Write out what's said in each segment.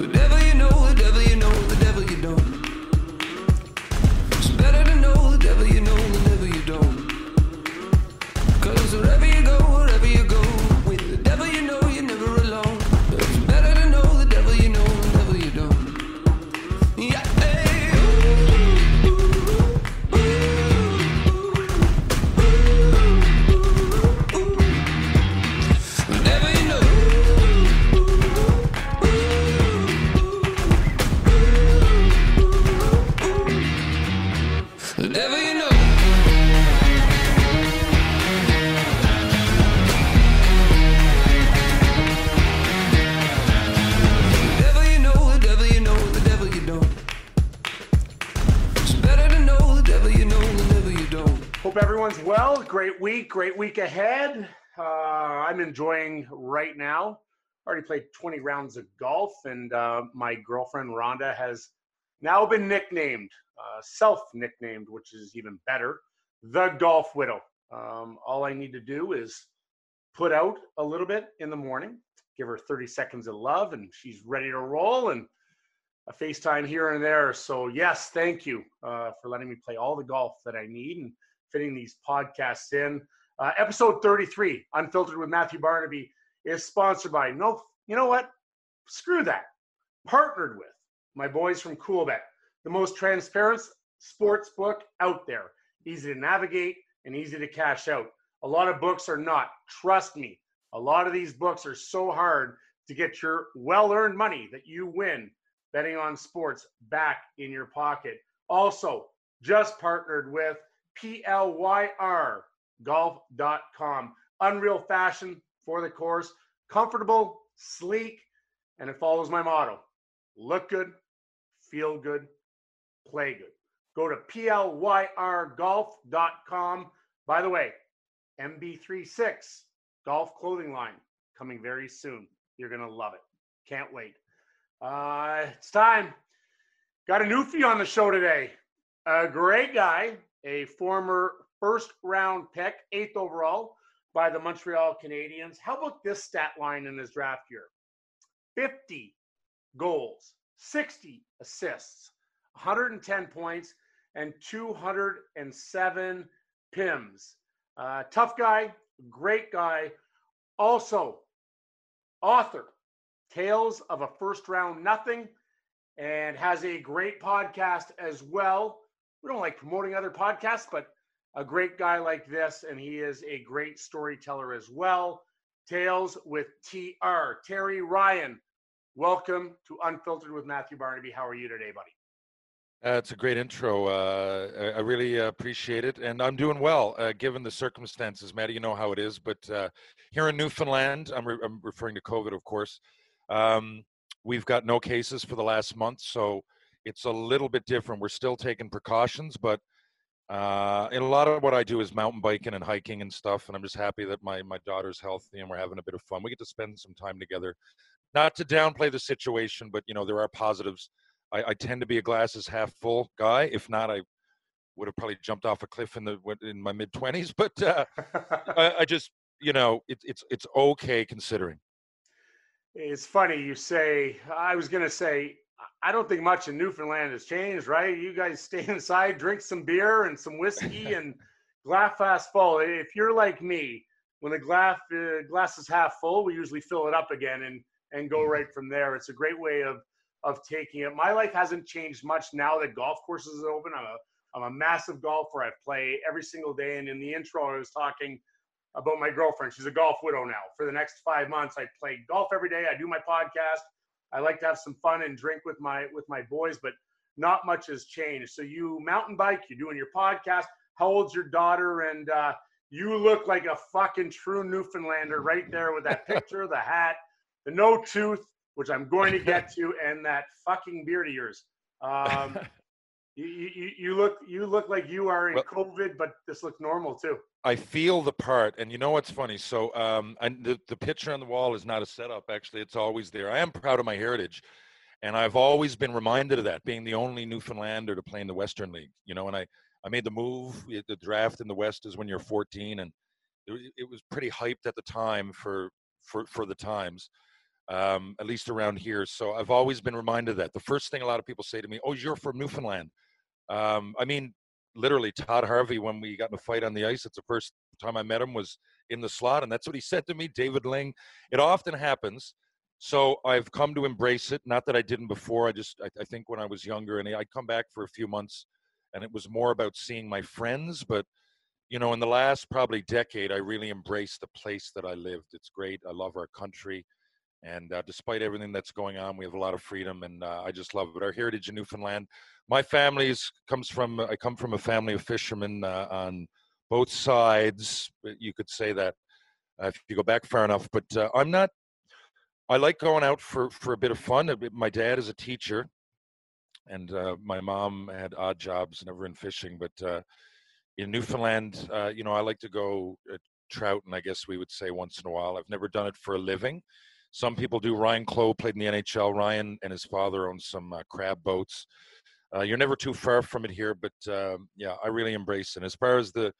The devil Great week, ahead. Uh, I'm enjoying right now. Already played 20 rounds of golf, and uh, my girlfriend Rhonda has now been nicknamed, uh, self nicknamed, which is even better, the Golf Widow. Um, all I need to do is put out a little bit in the morning, give her 30 seconds of love, and she's ready to roll. And a FaceTime here and there. So yes, thank you uh, for letting me play all the golf that I need and fitting these podcasts in. Uh, episode 33, Unfiltered with Matthew Barnaby, is sponsored by no, you know what? Screw that. Partnered with my boys from Coolbet, the most transparent sports book out there. Easy to navigate and easy to cash out. A lot of books are not. Trust me. A lot of these books are so hard to get your well-earned money that you win betting on sports back in your pocket. Also, just partnered with PLYRgolf.com. Unreal fashion for the course, comfortable, sleek, and it follows my motto look good, feel good, play good. Go to PLYRgolf.com. By the way, MB36 golf clothing line coming very soon. You're going to love it. Can't wait. Uh, it's time. Got a newfie on the show today. A great guy, a former first round pick, eighth overall by the Montreal Canadiens. How about this stat line in his draft year? 50 goals, 60 assists, 110 points, and 207 PIMs. Uh, tough guy, great guy. Also, author, Tales of a First Round Nothing, and has a great podcast as well. We don't like promoting other podcasts, but a great guy like this, and he is a great storyteller as well. Tales with TR, Terry Ryan. Welcome to Unfiltered with Matthew Barnaby. How are you today, buddy? Uh, it's a great intro. Uh, I, really appreciate it, and I'm doing well uh, given the circumstances. Matty, you know how it is, but uh, here in Newfoundland, I'm, re- I'm referring to COVID, of course. Um, we've got no cases for the last month, so it's a little bit different. We're still taking precautions, but uh, and a lot of what I do is mountain biking and hiking and stuff. And I'm just happy that my my daughter's healthy and we're having a bit of fun. We get to spend some time together. Not to downplay the situation, but you know there are positives. I, I tend to be a glasses half full guy. If not, I would have probably jumped off a cliff in the in my mid twenties. But uh, I, I just you know it, it's it's okay considering. It's funny you say, I was going to say, I don't think much in Newfoundland has changed, right? You guys stay inside, drink some beer and some whiskey and glass fast full. If you're like me, when the glass, uh, glass is half full, we usually fill it up again and, and go right from there. It's a great way of, of taking it. My life hasn't changed much now that golf courses are open. I'm a, I'm a massive golfer. I play every single day. And in the intro, I was talking about my girlfriend. She's a golf widow now. For the next five months, I play golf every day. I do my podcast. I like to have some fun and drink with my with my boys, but not much has changed. So you mountain bike, you're doing your podcast. How old's your daughter? And uh, you look like a fucking true Newfoundlander right there with that picture, the hat, the no tooth, which I'm going to get to, and that fucking beard of yours. Um, you, you, you look you look like you are in Well- COVID, but this looks normal too. I feel the part, and you know what's funny? So, um, and the the picture on the wall is not a setup. Actually, it's always there. I am proud of my heritage, and I've always been reminded of that. Being the only Newfoundlander to play in the Western League, you know, and I I made the move. The draft in the West is when you're 14, and it, was- it was pretty hyped at the time for for for the times. um, at least around here. So I've always been reminded of that. The first thing a lot of people say to me, "Oh, you're from Newfoundland." Um, I mean, literally, Todd Harvey, when we got in a fight on the ice, it's the first time I met him was in the slot, and that's what he said to me. David Ling. It often happens. So I've come to embrace it. Not that I didn't before. I just I, I think when I was younger, and I'd come back for a few months, and it was more about seeing my friends, but you know, in the last probably decade, I really embraced the place that I lived. It's great. I love our country. And uh, despite everything that's going on, we have a lot of freedom, and uh, I just love it. Our heritage in Newfoundland. My family comes from. I come from a family of fishermen uh, on both sides. You could say that uh, if you go back far enough. But uh, I'm not. I like going out for for a bit of fun. My dad is a teacher, and uh, my mom had odd jobs, never in fishing, but in Newfoundland, you know, I like to go trout, and I guess we would say once in a while. I've never done it for a living. Some people do. Ryan Clowe played in the NHL. Ryan and his father owned some uh, crab boats. Uh, you're never too far from it here, but um, yeah, I really embrace it. As far as the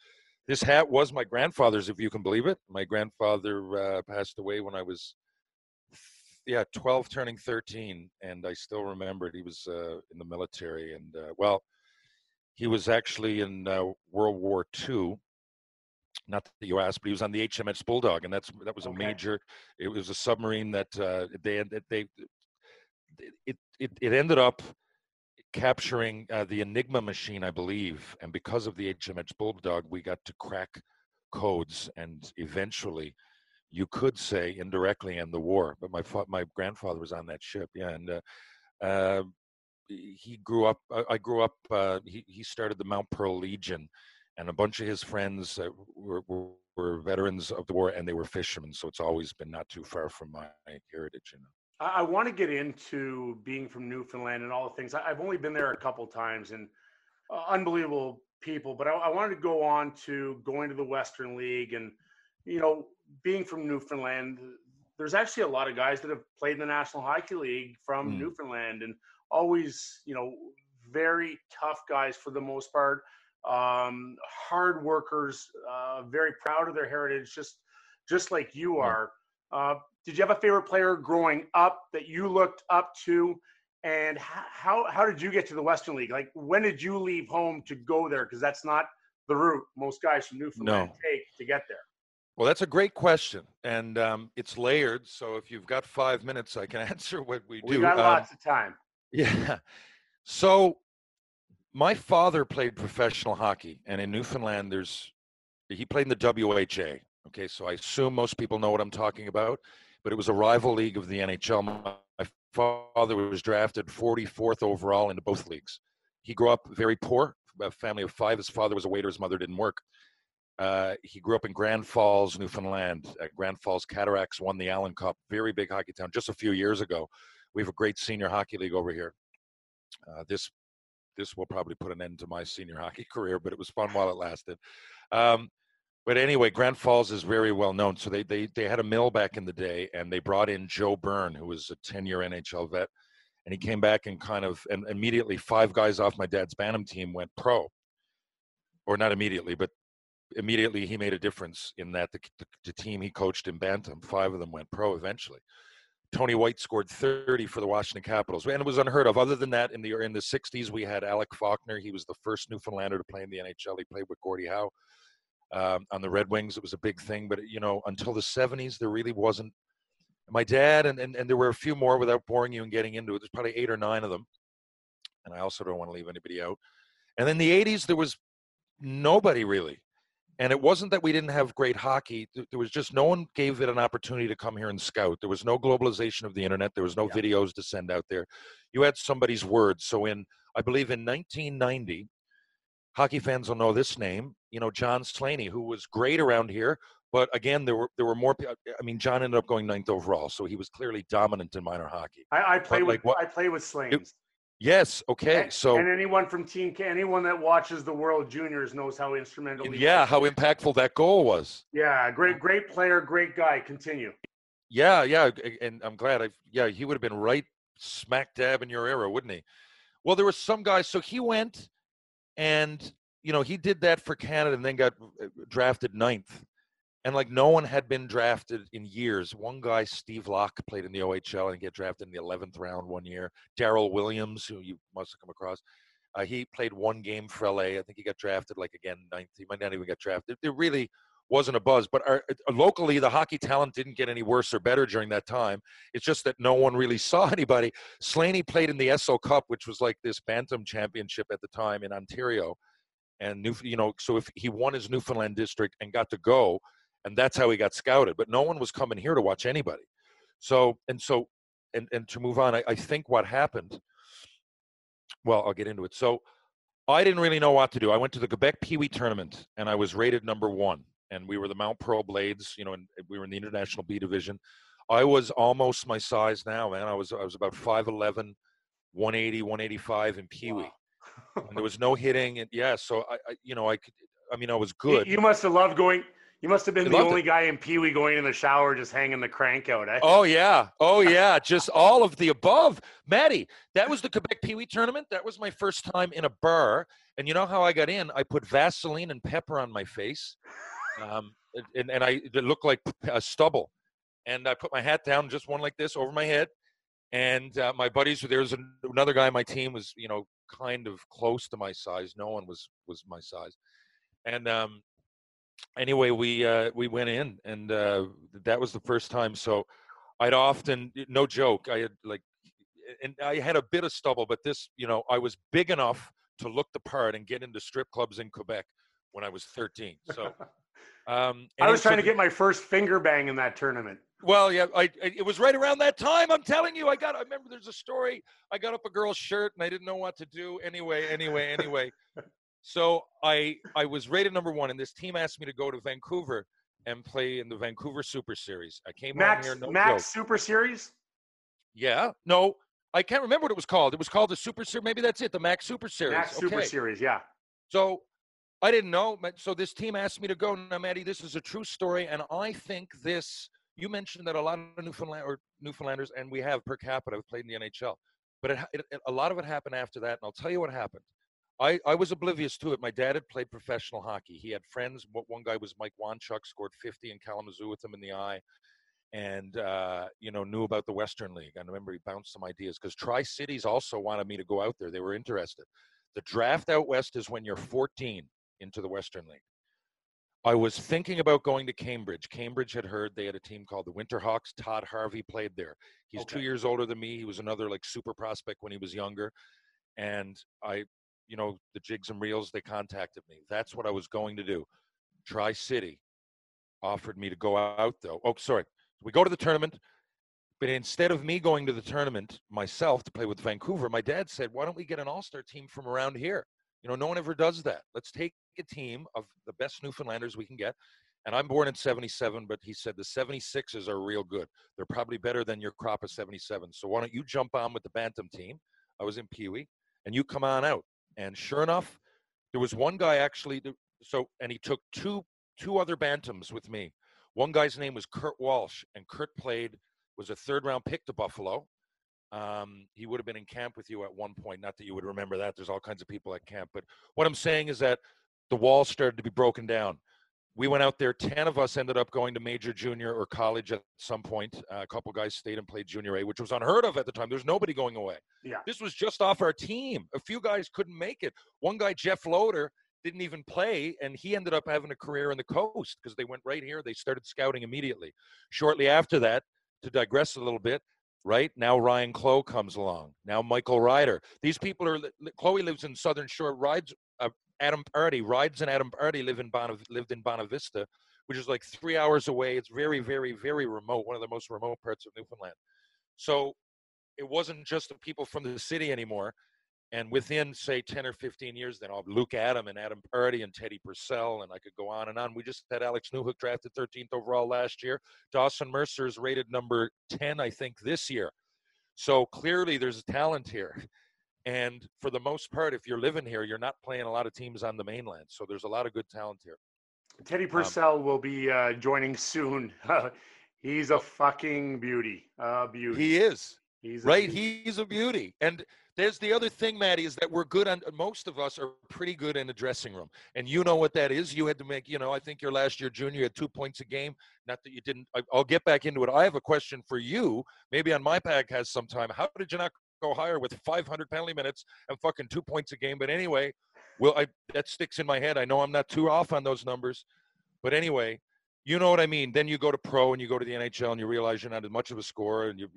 this hat was my grandfather's, if you can believe it. My grandfather uh, passed away when I was yeah 12 turning 13 and i still remember it he was uh, in the military and uh, well he was actually in uh, World War II. Not that you asked, but he was on the HMS Bulldog, and that's that was a okay. major. It was a submarine that uh, they they it, it it ended up capturing uh, the Enigma machine, I believe, and because of the HMS Bulldog, we got to crack codes, and eventually, you could say indirectly end the war. But my my grandfather was on that ship, yeah, and uh, uh, he grew up. I grew up. Uh, he he started the Mount Pearl Legion, and a bunch of his friends uh, were, were, were veterans of the war, and they were fishermen. So it's always been not too far from my heritage. You know. I, I want to get into being from Newfoundland and all the things. I, have only been there a couple times, and uh, unbelievable people. But I, I wanted to go on to going to the Western League, and you know, being from Newfoundland, there's actually a lot of guys that have played in the National Hockey League from mm. Newfoundland, and always, you know, very tough guys for the most part, um, hard workers, uh, very proud of their heritage, just just like you are. Uh, did you have a favorite player growing up that you looked up to? And how how did you get to the Western League? Like, when did you leave home to go there? Because that's not the route most guys from Newfoundland no. take to get there. Well, that's a great question, and um, it's layered. So if you've got five minutes, I can answer what we do. We got um, lots of time. Yeah. So my father played professional hockey, and in Newfoundland, there's he played in the WHA. Okay, so I assume most people know what I'm talking about, but it was a rival league of the NHL. My father was drafted 44th overall into both leagues. He grew up very poor, a family of five. His father was a waiter, his mother didn't work. Uh, he grew up in Grand Falls, Newfoundland. At Grand Falls Cataracts won the Allen Cup, very big hockey town, just a few years ago. We have a great senior hockey league over here. Uh, this this will probably put an end to my senior hockey career, but it was fun while it lasted. Um, but anyway, Grand Falls is very well known. So they, they they had a mill back in the day, and they brought in Joe Byrne, who was a ten year NHL vet, and he came back and kind of and immediately five guys off my dad's Bantam team went pro, or not immediately, but immediately he made a difference in that the, the, the team he coached in Bantam, five of them went pro eventually. Tony White scored 30 for the Washington Capitals, and it was unheard of. Other than that, in the in the 60s, we had Alec Faulkner. He was the first Newfoundlander to play in the NHL. He played with Gordie Howe um, on the Red Wings. It was a big thing, but you know, until the 70s, there really wasn't. My dad and, and and there were a few more without boring you and getting into it. There's probably eight or nine of them, and I also don't want to leave anybody out. And then the 80s, there was nobody really and it wasn't that we didn't have great hockey there was just no one gave it an opportunity to come here and scout there was no globalization of the internet there was no yeah. videos to send out there you had somebody's words so in i believe in 1990 hockey fans will know this name you know john slaney who was great around here but again there were there were more i mean john ended up going ninth overall so he was clearly dominant in minor hockey i, I play with what, i play with Slanes. Yes. Okay. And, so and anyone from Team Can, anyone that watches the World Juniors knows how instrumental. Yeah, how impactful that goal was. Yeah, great, great player, great guy. Continue. Yeah, yeah, and I'm glad. I yeah, he would have been right smack dab in your era, wouldn't he? Well, there were some guys. So he went, and you know he did that for Canada, and then got uh, drafted ninth. And like no one had been drafted in years. One guy, Steve Locke, played in the OHL and get drafted in the 11th round one year. Daryl Williams, who you must have come across, uh, he played one game for LA. I think he got drafted like again ninth. He might not even get drafted. There really wasn't a buzz. But our, uh, locally, the hockey talent didn't get any worse or better during that time. It's just that no one really saw anybody. Slaney played in the Esso Cup, which was like this bantam championship at the time in Ontario, and new, you know, so if he won his Newfoundland district and got to go, and that's how he got scouted. But no one was coming here to watch anybody. So and so, and and to move on, I, I think what happened well, I'll get into it. So I didn't really know what to do. I went to the Quebec Pee Wee tournament and I was rated number one. And we were the Mount Pearl Blades, you know, and we were in the International B division. I was almost my size now, man. I was I was about 5'11, 180, 185 in Pee Wee. Wow. and there was no hitting. And yeah, so I, I, you know, I could, I mean, I was good. You must have loved going you must have been I the only it. guy in Pee Wee going in the shower just hanging the crank out, eh? Oh yeah, oh yeah, just all of the above. Maddie, that was the Quebec Pee Wee tournament. That was my first time in a bar, and you know how I got in? I put Vaseline and pepper on my face, um, and, and I it looked like a stubble, and I put my hat down, just one like this over my head, and uh, my buddies. There was another guy on my team was you know kind of close to my size. No one was was my size, and um, anyway, we uh, we went in, and uh, that was the first time. So I'd often, no joke, I had like, and I had a bit of stubble, but this, you know, I was big enough to look the part and get into strip clubs in Quebec when I was 13. So. Um, I was trying to get my first finger bang in that tournament. Well, yeah, I, I, it was right around that time. I'm telling you, I got. I remember there's a story. I got up a girl's shirt and I didn't know what to do. Anyway, anyway, anyway. So I I was rated number one, and this team asked me to go to Vancouver and play in the Vancouver Super Series. I came Max here. No Max joke. Super Series. Yeah. No, I can't remember what it was called. It was called the Super Series. Maybe that's it. The Max Super Series. Max okay. Super Series. Yeah. So I didn't know. So this team asked me to go. Now, Maddie, this is a true story, and I think this. You mentioned that a lot of Newfoundland or Newfoundlanders, and we have per capita, have played in the NHL, but it, it, a lot of it happened after that. And I'll tell you what happened. I, I was oblivious to it. My dad had played professional hockey. He had friends. One guy was Mike Wanchuk, scored 50 in Kalamazoo with him in the eye, and uh, you know knew about the Western League. I remember he bounced some ideas because Tri Cities also wanted me to go out there. They were interested. The draft out west is when you're 14 into the Western League. I was thinking about going to Cambridge. Cambridge had heard they had a team called the Winterhawks. Todd Harvey played there. He's okay. two years older than me. He was another like super prospect when he was younger. And I you know, the jigs and reels, they contacted me. That's what I was going to do. Tri City offered me to go out though. Oh, sorry. We go to the tournament, but instead of me going to the tournament myself to play with Vancouver, my dad said, "Why don't we get an all-star team from around here? You know, no one ever does that. Let's take a team of the best Newfoundlanders we can get." And I'm born in 77, but he said the 76s are real good. They're probably better than your crop of 77. So why don't you jump on with the Bantam team? I was in Pee Wee, and you come on out. And sure enough, there was one guy actually. So, and he took two two other bantams with me. One guy's name was Kurt Walsh, and Kurt played was a third round pick to Buffalo. Um, he would have been in camp with you at one point. Not that you would remember that. There's all kinds of people at camp, but what I'm saying is that the wall started to be broken down we went out there. Ten of us ended up going to major, junior, or college at some point. Uh, a couple guys stayed and played junior A, which was unheard of at the time. There's nobody going away. Yeah. This was just off our team. A few guys couldn't make it. One guy, Jeff Loader, didn't even play, and he ended up having a career in the coast because they went right here. They started scouting immediately. Shortly after that, to digress a little bit, right now Ryan Clowe comes along. Now Michael Ryder. These people are. Clowe lives in Southern Shore. Rides Adam Pardy, Rides and Adam Pardy live in Bona, lived in Bonavista, which is like three hours away. It's very, very, very remote, one of the most remote parts of Newfoundland. So it wasn't just the people from the city anymore. And within, say, 10 or 15 years, then I'll have Luke Adam and Adam Pardy and Teddy Purcell, and I could go on and on. We just had Alex Newhook drafted 13th overall last year. Dawson Mercer is rated number 10, I think, this year. So clearly there's talent here. And for the most part, if you're living here, you're not playing a lot of teams on the mainland. So there's a lot of good talent here. Teddy um, Purcell um, will be uh, joining soon. he's a fucking beauty. Uh, beauty. He is. He's right? beauty. He's a beauty. And there's the other thing, Maddie, is that we're good on most of us are pretty good in the dressing room. And you know what that is. You had to make, you know, I think your last year junior had two points a game. Not that you didn't. I, I'll get back into it. I have a question for you. Maybe on my podcast sometime. How did you not go higher with 500 penalty minutes and fucking two points a game? But anyway, well, I, that sticks in my head. I know I'm not too off on those numbers. But anyway, you know what I mean. Then you go to pro and you go to the NHL and you realize you're not as much of a scorer and you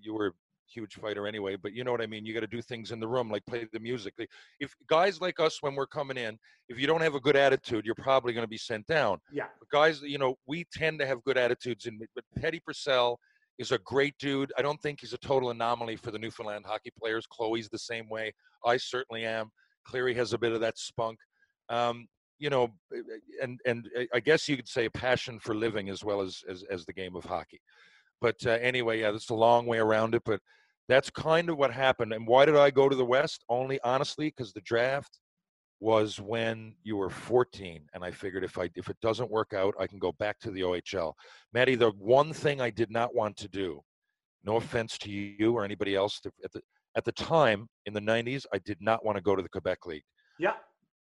you were a huge fighter anyway. But you know what I mean. You got to do things in the room like play the music. If guys like us, when we're coming in, if you don't have a good attitude, you're probably going to be sent down. Yeah. But guys, you know, we tend to have good attitudes. And but Teddy Purcell is a great dude. I don't think he's a total anomaly for the Newfoundland hockey players. Clowe's the same way. I certainly am. Cleary has a bit of that spunk. Um, you know, and and I guess you could say a passion for living as well as as, as the game of hockey. But uh, anyway, yeah, that's a long way around it. But that's kind of what happened. And why did I go to the West? Only honestly, because the draft was when you were 14, and I figured if I if it doesn't work out, I can go back to the OHL. Maddie, the one thing I did not want to do, no offense to you or anybody else, at the at the time in the 90s, I did not want to go to the Quebec League. Yeah.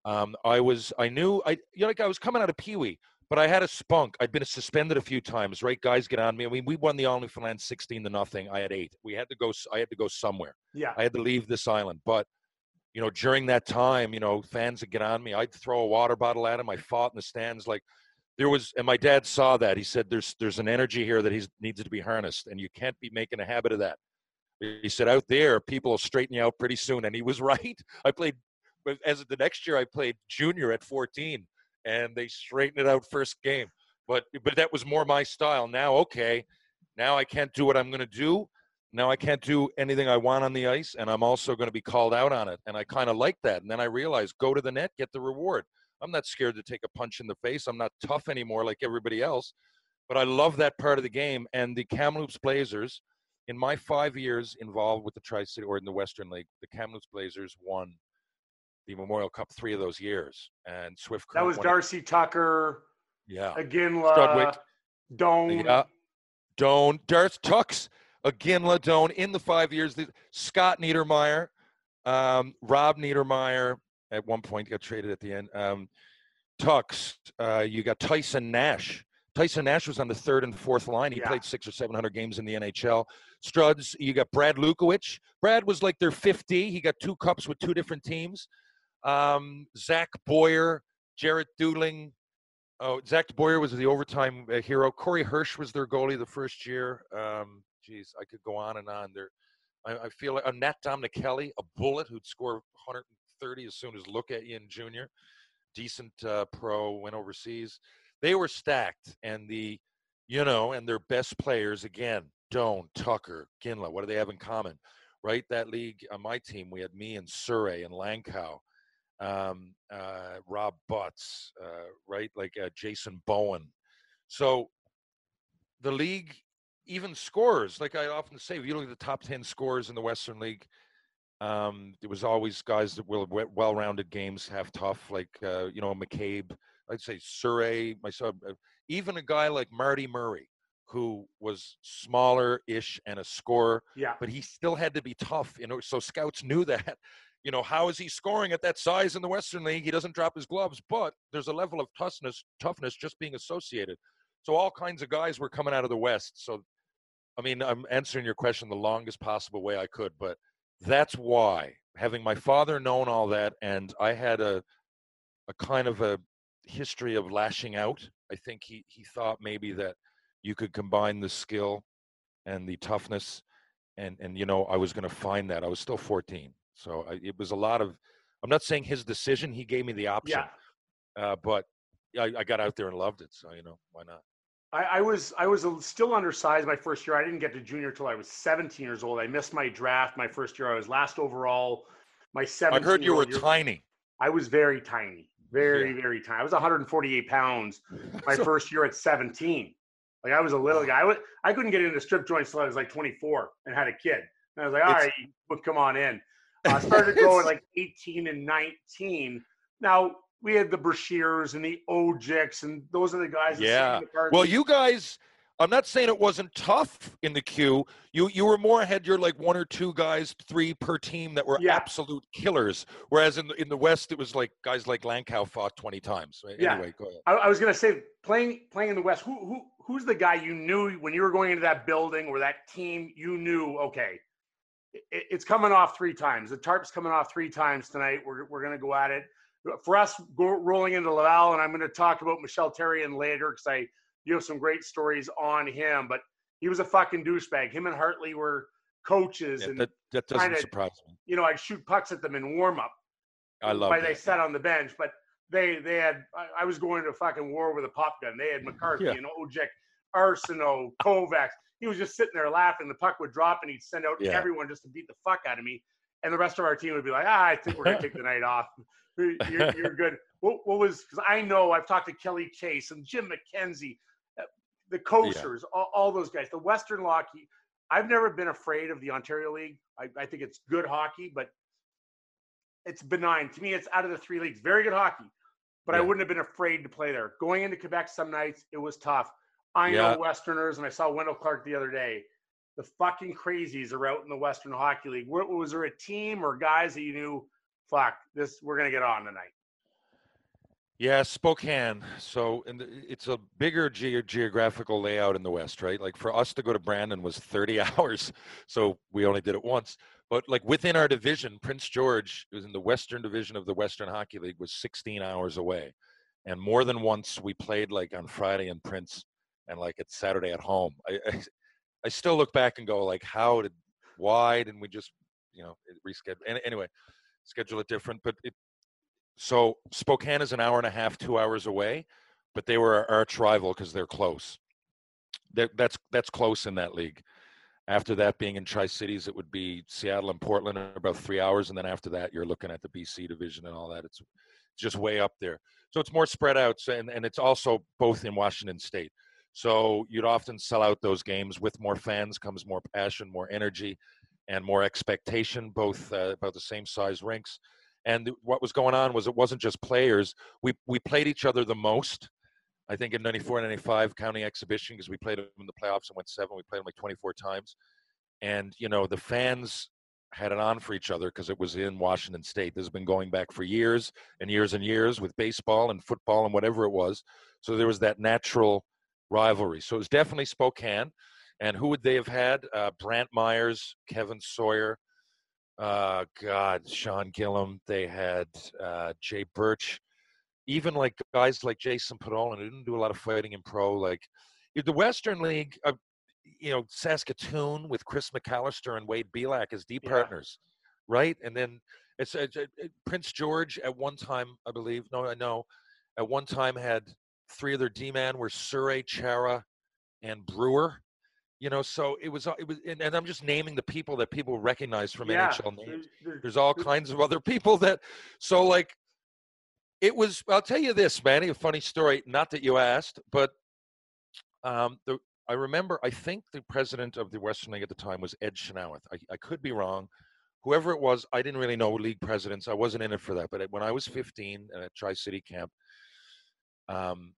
Um, I was, I knew, I, you know, like I was coming out of Pee Wee, but I had a spunk. I'd been suspended a few times, right? Guys get on me. I mean, we won the All Newfoundland 16 to nothing. I had eight. We had to go, I had to go somewhere. Yeah. I had to leave this island. But, you know, during that time, you know, fans would get on me. I'd throw a water bottle at him. I fought in the stands. Like there was, and my dad saw that. He said, there's, there's an energy here that he needs to be harnessed and you can't be making a habit of that. He said, out there, people will straighten you out pretty soon. And he was right. I played, as of the next year, I played junior at 14 and they straightened it out first game. But, but that was more my style. Now, okay, now I can't do what I'm going to do. Now I can't do anything I want on the ice, and I'm also going to be called out on it. And I kind of like that. And then I realized go to the net, get the reward. I'm not scared to take a punch in the face. I'm not tough anymore like everybody else. But I love that part of the game. And the Kamloops Blazers, in my five years involved with the Tri City or in the Western League, the Kamloops Blazers won the Memorial Cup three of those years. And Swift That was won it- Darcy Tucker, Yeah. Again. Yeah. Doan, Darth Tux, again, Ladone in the five years. Scott Niedermayer, um, Rob Niedermayer at one point got traded at the end. Um, Tux, uh, you got Tyson Nash. Tyson Nash was on the third and fourth line. He Yeah. played six or seven hundred games in the NHL. Struds, you got Brad Lukowich. Brad was like their 50. He got two cups with two different teams. Um, Zach Boyer, Jarrett Deuling, Oh, Zach Boyer was the overtime uh, hero. Corey Hirsch was their goalie the first year. Um, geez, I could go on and on. There, I, I feel like uh, Nat Dominic Kelly, a bullet who'd score 130 as soon as look at you in junior. Decent uh, pro, went overseas. They were stacked, and the, you know, and their best players again. Doan, Tucker, Ginla. What do they have in common? Right, that league on my team, we had me and Surrey and Langkow um, uh, Rob Butz, uh, right? Like uh, Jason Bowen. So the league, even scores, like I often say, if you look at the top 10 scores in the Western League, um, there was always guys that were well rounded games, half tough, like, uh, you know, McCabe, I'd say Surrey, myself, uh, even a guy like Marty Murray, who was smaller ish and a scorer Yeah. but he still had to be tough. You know, so scouts knew that. You know, how is he scoring at that size in the Western League? He doesn't drop his gloves, but there's a level of toughness, toughness just being associated. So all kinds of guys were coming out of the West. So, I mean, I'm answering your question the longest possible way I could, but that's why having my father known all that, and I had a a kind of a history of lashing out. I think he he thought maybe that you could combine the skill and the toughness and and you know i was going to find that i was still 14 so I, it was a lot of i'm not saying his decision he gave me the option Yeah. uh, but I, I got out there and loved it so you know why not I, I was I was still undersized my first year. I didn't get to junior till I was 17 years old. I missed my draft my first year. I was last overall. My 17. i heard you were year, tiny I was very tiny, very very tiny. I was 148 pounds my So- first year at 17. Like I was a little guy. I, would, I couldn't get into strip joints till I was like 24 and had a kid. And I was like, all right, come on in. I started to grow at like 18 and 19. Now we had the Brashears and the Odjicks, and those are the guys. that Yeah. the well you guys I'm not saying it wasn't tough in the queue. You you were more ahead. You're like one or two guys, three per team that were Yeah. absolute killers. Whereas in the in the West, it was like guys like Langkow fought 20 times. Right? Yeah. Anyway, go ahead. I, I was gonna say playing playing in the West. Who who who's the guy you knew when you were going into that building or that team? You knew okay, it, it's coming off three times. The tarp's coming off three times tonight. We're we're gonna go at it. For us, go, rolling into Laval, and I'm going to talk about Michel Therrien later because I you have some great stories on him. But he was a fucking douchebag. Him and Hartley were coaches, Yeah, and that that doesn't kinda- surprise me. you know I'd shoot pucks at them in warm up. I love why they sat on the bench, but they they had I, I was going to fucking war with a pop gun. They had McCarthy Yeah. and Odjick, Arsenault, Kovacs. He was just sitting there laughing. The puck would drop and he'd send out Yeah. everyone just to beat the fuck out of me. And the rest of our team would be like, ah, I think we're gonna take the night off. You're, you're good. What, what was because I know I've talked to Kelly Chase and Jim McKenzie, uh, the coasters, all, all those guys, the Western Hockey. I've never been afraid of the Ontario League. I, I think it's good hockey, but it's benign. To me, it's out of the three leagues. Very good hockey, but I wouldn't have been afraid to play there. Going into Quebec some nights, it was tough. I Yeah. know Westerners, and I saw Wendel Clark the other day. The fucking crazies are out in the Western Hockey League. Was there a team or guys that you knew, fuck, this we're gonna get on tonight? Yeah, Spokane. So, and it's a bigger ge- geographical layout in the West, right? Like for us to go to Brandon was 30 hours, so we only did it once. But like within our division, Prince George was in the Western Division of the Western Hockey League was 16 hours away, and more than once we played like on Friday in Prince, and like it's Saturday at home. I, I, I still look back and go like, how did, why didn't we just, you know, reschedule? And anyway, schedule it different. But it, so Spokane is an hour and a half, two hours away, but they were our rival because they're close. That that's that's close in that league. After that, being in Tri Cities, it would be Seattle and Portland about three hours, and then after that, you're looking at the BC division and all that. It's just way up there. So it's more spread out, and, and it's also both in Washington State. So you'd often sell out those games with more fans comes more passion, more energy, and more expectation. Both uh, about the same size rinks. And what was going on was it wasn't just players. We we played each other the most. I think in 94 and 95 county exhibition because we played them in the playoffs and went seven. We played them like 24 times. And, you know, the fans had it on for each other because it was in Washington State. This has been going back for years and years and years with baseball and football and whatever it was. So there was that natural rivalry. So it was definitely Spokane. And who would they have had? Uh, Brant Myhres, Kevin Sawyer, uh, God, Sean Gillam. They had uh, Jay Birch, even like guys like Jason Podollan, who didn't do a lot of fighting in pro. Like the Western League, uh, you know, Saskatoon with Chris McAllister and Wade Belak as D Yeah. partners, right? And then it's uh, uh, Prince George at one time, I believe. No, I know. At one time had three of their D man were Surrey, Chara, and Brewer. You know, so it was. uh, It was, and, and I'm just naming the people that people recognize from yeah, NHL names there's- all kinds of other people that so like it was i'll tell you this manny a funny story not that you asked but um the i remember i think the president of the western league at the time was ed Chynoweth. I, I could be wrong whoever it was i didn't really know league presidents i wasn't in it for that but when i was 15 at tri-city camp um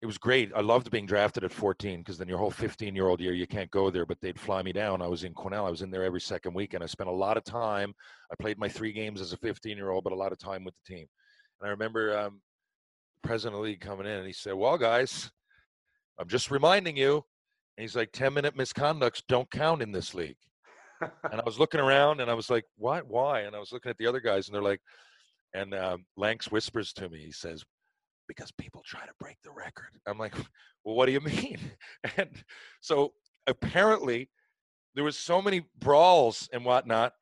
it was great. I loved being drafted at 14 because then your whole 15 year old year, you can't go there, but they'd fly me down. I was in Cornell. I was in there every second week and I spent a lot of time. I played my three games as a 15 year old, but a lot of time with the team. And I remember um, president of the league coming in and he said, Well, guys, I'm just reminding you. And he's like, 10 minute misconducts don't count in this league. And I was looking around and I was like, What? Why? And I was looking at the other guys and they're like, and um, Lanks whispers to me, he says, because people try to break the record. I'm like, well, what do you mean? And so apparently there was so many brawls and whatnot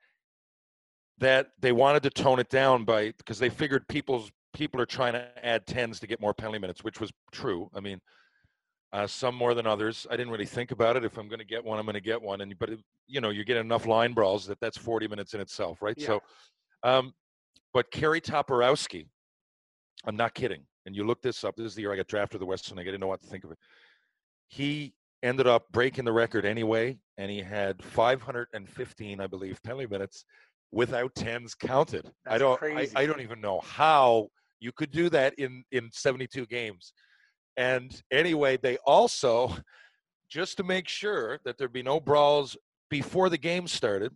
that they wanted to tone it down by because they figured people's people are trying to add tens to get more penalty minutes, which was true. I mean, uh, some more than others. I didn't really think about it. If I'm going to get one, I'm going to get one. And but it, you know, you get enough line brawls that that's 40 minutes in itself, right? Yeah. So, um, but Kerry Toporowski, I'm not kidding. And you look this up. This is the year I got drafted to the Western. I didn't know what to think of it. He ended up breaking the record anyway, and he had 515, I believe, penalty minutes without tens counted. I don't. I. I don't even know how you could do that in in 72 games. And anyway, they also just to make sure that there'd be no brawls before the game started.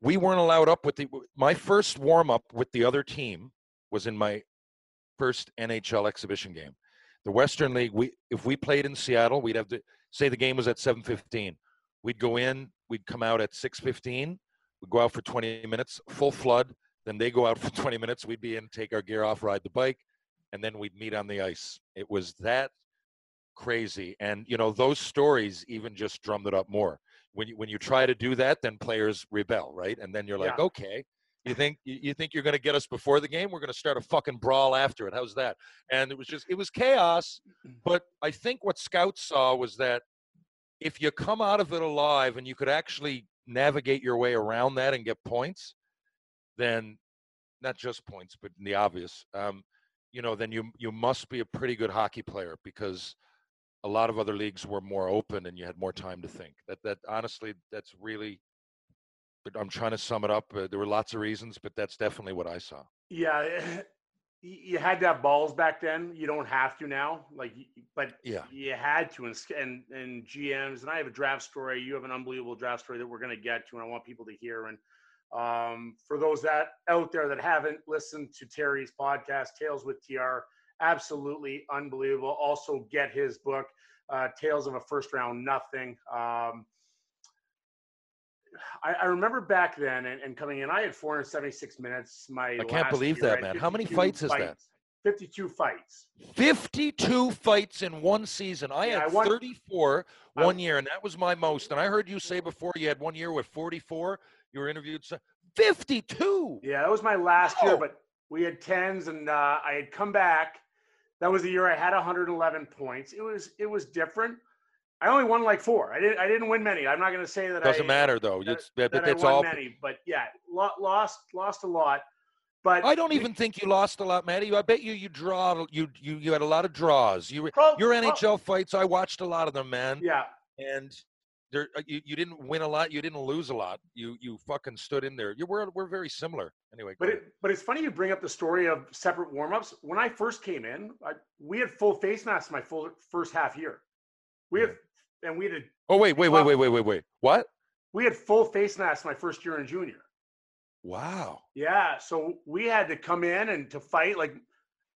We weren't allowed up with the my first warm up with the other team was in my first NHL exhibition game. The Western League, we if we played in Seattle, we'd have to say the game was at 7:15. We'd go in, we'd come out at 6:15. We'd go out for 20 minutes, full flood. Then they go out for 20 minutes. We'd be in, take our gear off, ride the bike, and then we'd meet on the ice. It was that crazy, and you know those stories even just drummed it up more. When you when you try to do that, then players rebel, right? And then you're like, Yeah. okay, you think you think you're going to get us before the game? We're going to start a fucking brawl after it. How's that? And it was just it was chaos. But I think what scouts saw was that if you come out of it alive and you could actually navigate your way around that and get points, then not just points, but the obvious, um, you know, then you you must be a pretty good hockey player because a lot of other leagues were more open and you had more time to think. That that honestly, that's really. But I'm trying to sum it up. Uh, there were lots of reasons, but that's definitely what I saw. Yeah, you had to have balls back then. You don't have to now. Like, but Yeah. you had to. And and and GMs and I have a draft story. You have an unbelievable draft story that we're going to get to, and I want people to hear. And um, for those that out there that haven't listened to Terry's podcast, Tales with TR, absolutely unbelievable. Also, get his book, uh, Tales of a First Round Nothing. Um, I, I remember back then and, and coming in, I had 476 minutes. My I can't believe year, that, man. How many 52 fights is that? 52 fights. 52 fights in one season. I Yeah, I had won- 34 I- one year, and that was my most. And I heard you say before you had one year with 44. You were interviewed. so- 52. Yeah, that was my last year, but we had tens, and uh, I had come back. That was the year I had 111 points. It was it was different. I only won like four. I didn't I didn't win many. I'm not going to say that Doesn't I, matter though. that- It's, but that that's I won all. many, but yeah, lo- lost lost a lot. But I don't even think you lost a lot, Matty. I bet you you draw. You you you had a lot of draws. You Prob- your NHL fights. I watched a lot of them, man. Yeah, And there, uh, you, you didn't win a lot. You didn't lose a lot. You you fucking stood in there. You were we're very similar. Anyway, But it, but it's funny you bring up the story of separate warm-ups. When I first came in, I, we had full face masks my full first half year. We had and we had a, oh wait wait wait wait wait wait wait. What? we had full face masks my first year in junior. Wow. Yeah, so we had to come in and to fight. Like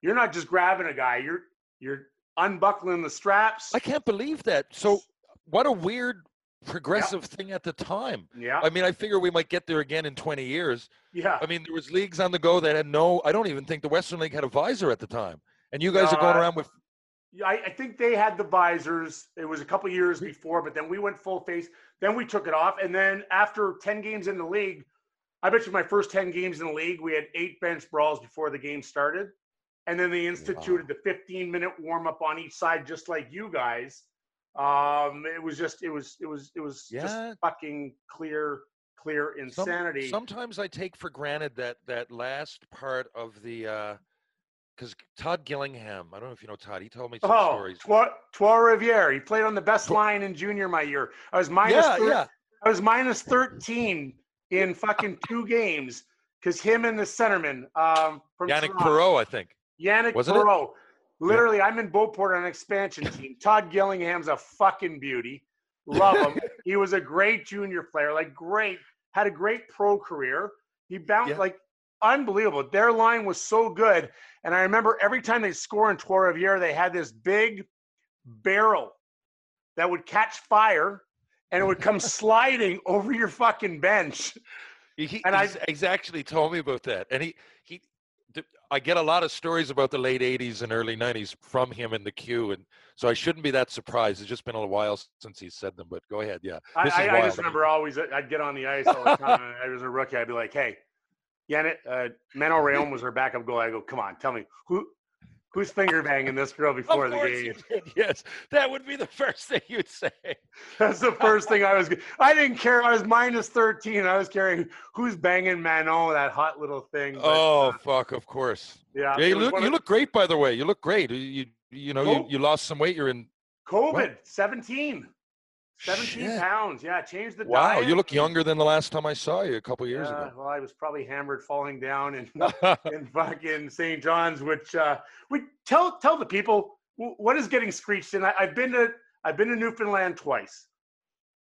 you're not just grabbing a guy; you're you're unbuckling the straps. I can't believe that. So what a weird progressive thing at the time. yeah, I mean, I figure we might get there again in 20 years. yeah. I mean, there was leagues on the go that had no. I don't even think the Western League had a visor at the time. And you guys are going Uh, around with. Yeah, I, I think they had the visors. It was a couple years before, but then we went full face. Then we took it off, and then after ten games in the league, I bet you my first ten games in the league, we had eight bench brawls before the game started, and then they instituted the fifteen minute warm up on each side, just like you guys. Um, it was just, it was, it was, it was Yeah. just fucking clear, clear Some- insanity. sometimes I take for granted that that last part of the. Because Todd Gillingham, I don't know if you know Todd. He told me some Oh, stories. Trois, Trois Riviere. He played on the best line in junior my year. I was minus Yeah, thir- yeah. I was minus 13 in fucking two games because him and the centerman um, from Yannick Toronto, Perot, I think. Yannick Wasn't it? Perot. Literally, I'm in Beauport on an expansion team. Todd Gillingham's a fucking beauty. Love him. he was a great junior player, like great, had a great pro career. He bounced Yeah. like unbelievable. Their line was so good. And I remember every time they score in Trois Riviere, they had this big barrel that would catch fire and it would come sliding over your fucking bench. He, And I- he's, actually told me about that, and he he. I get a lot of stories about the late '80s and early '90s from him in the queue, and so I shouldn't be that surprised. It's just been a while since he said them. But go ahead, yeah. I, is I, I just remember always, I'd get on the ice all the time. I was a rookie. I'd be like, hey, Yannick, uh, Mano Rayon was her backup goal. I go, come on, tell me, who who's finger banging this girl before the game? Yes, that would be the first thing you'd say. That's the first thing I was. I didn't care. I was minus thirteen. I was carrying who's banging Manon, that hot little thing. But, Oh uh, fuck! Of course. yeah. Yeah, you look you of- look great by the way. You look great. You you, you know you, you lost some weight. You're in. COVID, 17. 17 Shit. pounds. Yeah, changed the Wow, diet. you look younger than the last time I saw you a couple years Yeah, ago. well, I was probably hammered, falling down, and in fucking St. John's, which uh, we tell tell the people what is getting screeched. And I, I've been to I've been to Newfoundland twice.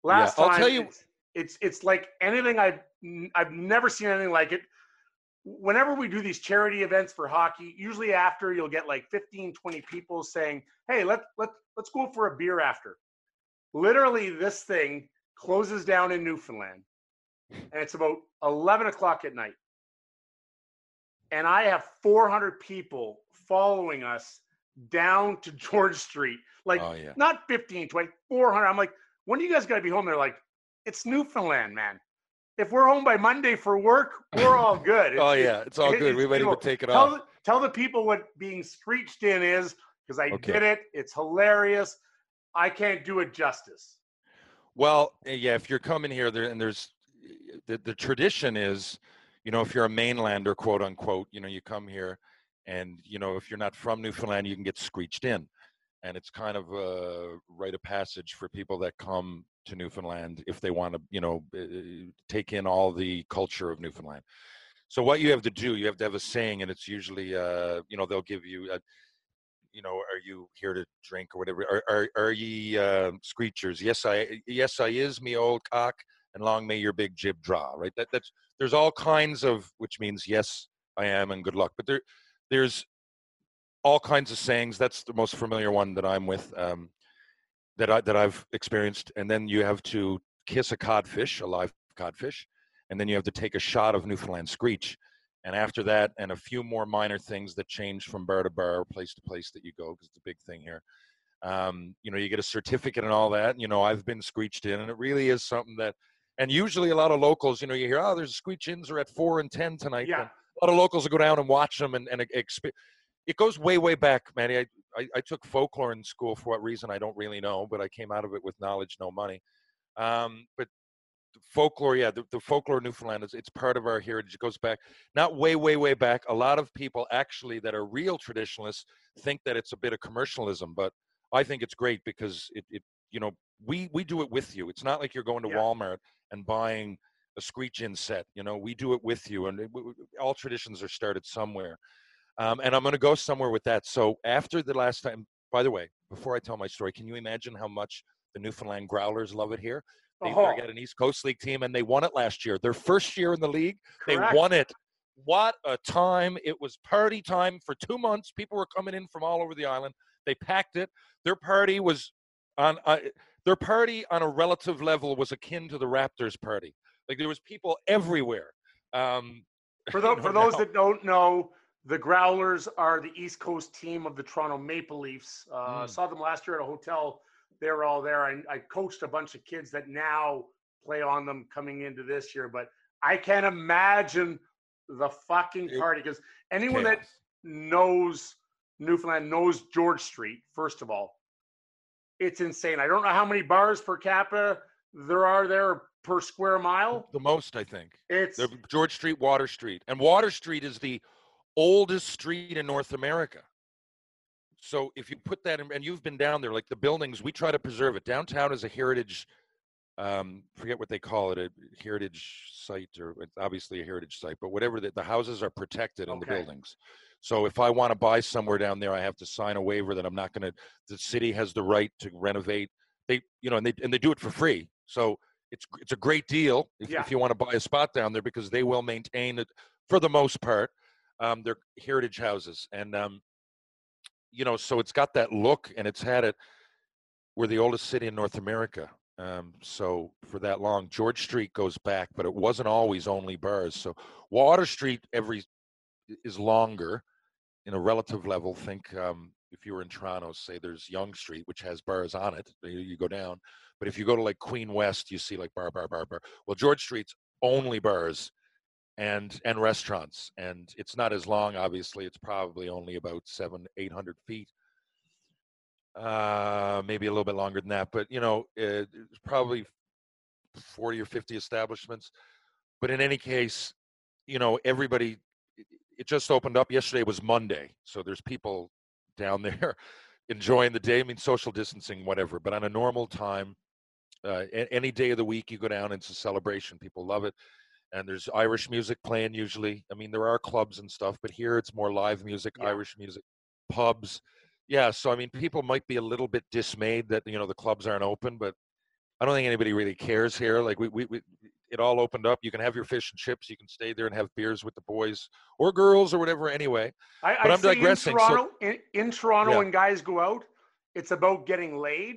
Last Yeah, I'll time, tell you- it's, it's it's like anything I've I've never seen anything like it. Whenever we do these charity events for hockey, usually after you'll get like 15, 20 people saying, "Hey, let let let's go for a beer after." Literally, this thing closes down in Newfoundland, and it's about 11 o'clock at night, and I have 400 people following us down to George Street, like Oh yeah. not 15, 20, 400. I'm like, when do you guys got to be home? They're like, it's Newfoundland, man. If we're home by Monday for work, we're all good. Oh It's- yeah, it's all it- good. We it's- might you even take it tell, off. tell the people what being screeched in is because I Okay. did it. It's hilarious. I can't do it justice. Well, eh, yeah, if you're coming here, there and there's the, the tradition is, you know, if you're a mainlander, quote unquote, you know, you come here, and you know, if you're not from Newfoundland, you can get screeched in, and it's kind of a rite of passage for people that come to Newfoundland if they want to, you know, eh, take in all the culture of Newfoundland. So what you have to do, you have to have a saying, and it's usually, uh, you know, they'll give you a you know, are you here to drink or whatever? Are are, are ye uh, screechers? Yes, I yes I is me old cock, and long may your big jib draw. Right. That that's there's all kinds of which means yes I am and good luck. But there there's all kinds of sayings. That's the most familiar one that I'm with. Um, that I that I've experienced. And then you have to kiss a codfish, a live codfish, and then you have to take a shot of Newfoundland screech. And after that, and a few more minor things that change from bar to bar, place to place that you go, because it's a big thing here. Um, you know, you get a certificate and all that. You know, I've been screeched in, and it really is something that. And usually, a lot of locals, you know, you hear, oh, there's screech ins are at four and ten tonight. Yeah. And a lot of locals will go down and watch them, and and exp- it goes way, way back, Manny. I, I I took folklore in school for what reason I don't really know, but I came out of it with knowledge, no money. Um, but folklore, yeah, the, the folklore of Newfoundland is it's part of our heritage. It goes back not way, way, way back. A lot of people actually that are real traditionalists think that it's a bit of commercialism, but I think it's great because it, it you know, we we do it with you. It's not like you're going to Yeah. Walmart and buying a screech in set. You know, we do it with you, and it, w- w- all traditions are started somewhere. Um, and I'm going to go somewhere with that. So after the last time, by the way, before I tell my story, can you imagine how much the Newfoundland Growlers love it here? They, they got an East Coast League team, and they won it last year. Their first year in the league, correct. they won it. What a time! It was party time for two months. People were coming in from all over the island. They packed it. Their party was on. Uh, their party on a relative level was akin to the Raptors' party. Like there was people everywhere. Um, For, you know, for those now- that don't know, the Growlers are the East Coast team of the Toronto Maple Leafs. Uh, Mm. Saw them last year at a hotel. They were all there. I, I coached a bunch of kids that now play on them coming into this year. But I can't imagine the fucking party because anyone that knows Newfoundland knows George Street, first of all. It's insane. I don't know how many bars per capita there are there per square mile. the most, I think. It's They're George Street, Water Street, and Water Street is the oldest street in North America. So if you put that in, and you've been down there, like the buildings, we try to preserve it. Downtown is a heritage. Um, forget what they call it, a heritage site, or it's obviously a heritage site, but whatever. The, the houses are protected in the buildings. So if I want to buy somewhere down there, I have to sign a waiver that I'm not going to. The city has the right to renovate. They, you know, and they and they do it for free. So it's it's a great deal if, Yeah. if you want to buy a spot down there because they will maintain it for the most part. Um, they're heritage houses, and um, you know, so it's got that look, and it's had it. We're the oldest city in North America, um, so for that long, George Street goes back, but it wasn't always only bars. So Water Street every is longer in a relative level. Think um, if you were in Toronto, say there's Yonge Street, which has bars on it. You, go down, but if you go to like Queen West, you see like bar, bar, bar, bar. Well, George Street's only bars and and restaurants, and it's not as long. Obviously, it's probably only about seven, eight hundred feet. Uh, maybe a little bit longer than that, but you know, it, it's probably forty or fifty establishments. But in any case, you know, everybody. it- It just opened up yesterday. Was Monday, so there's people down there enjoying the day. I mean, social distancing, whatever. But on a normal time, uh, any day of the week, you go down. It's a celebration. People love it, and there's Irish music playing usually. I mean, there are clubs and stuff, but here it's more live music, Yeah. Irish music, pubs. yeah. So I mean, people might be a little bit dismayed that you know the clubs aren't open, but I don't think anybody really cares here. Like we, we, we it all opened up. You can have your fish and chips. You can stay there and have beers with the boys or girls or whatever. Anyway, I, But I I'm see digressing, In so- Toronto, in, in Toronto Yeah. when guys go out, it's about getting laid,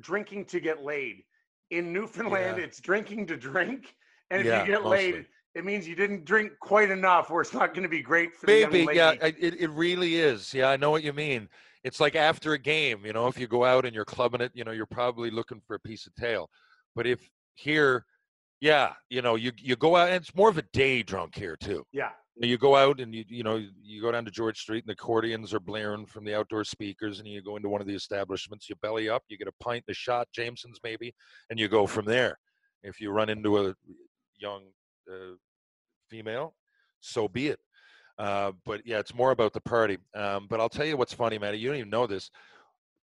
drinking to get laid. In Newfoundland, Yeah. it's drinking to drink, and if Yeah, you get laid, it means you didn't drink quite enough, or it's not going to be great for the young maybe lady. yeah, I- it it really is. Yeah, I know what you mean. It's like after a game, you know, if you go out and you're clubbing it, you know, you're probably looking for a piece of tail. But if here, yeah, you know, you you go out and it's more of a day drunk here too. yeah, You go out and you you know you go down to George Street and the accordions are blaring from the outdoor speakers, and you go into one of the establishments. You belly up, you get a pint, a shot, Jameson's maybe, and you go from there. If you run into a young uh, female, so be it. Uh, but yeah, it's more about the party. Um, but I'll tell you what's funny, Matty. You don't even know this.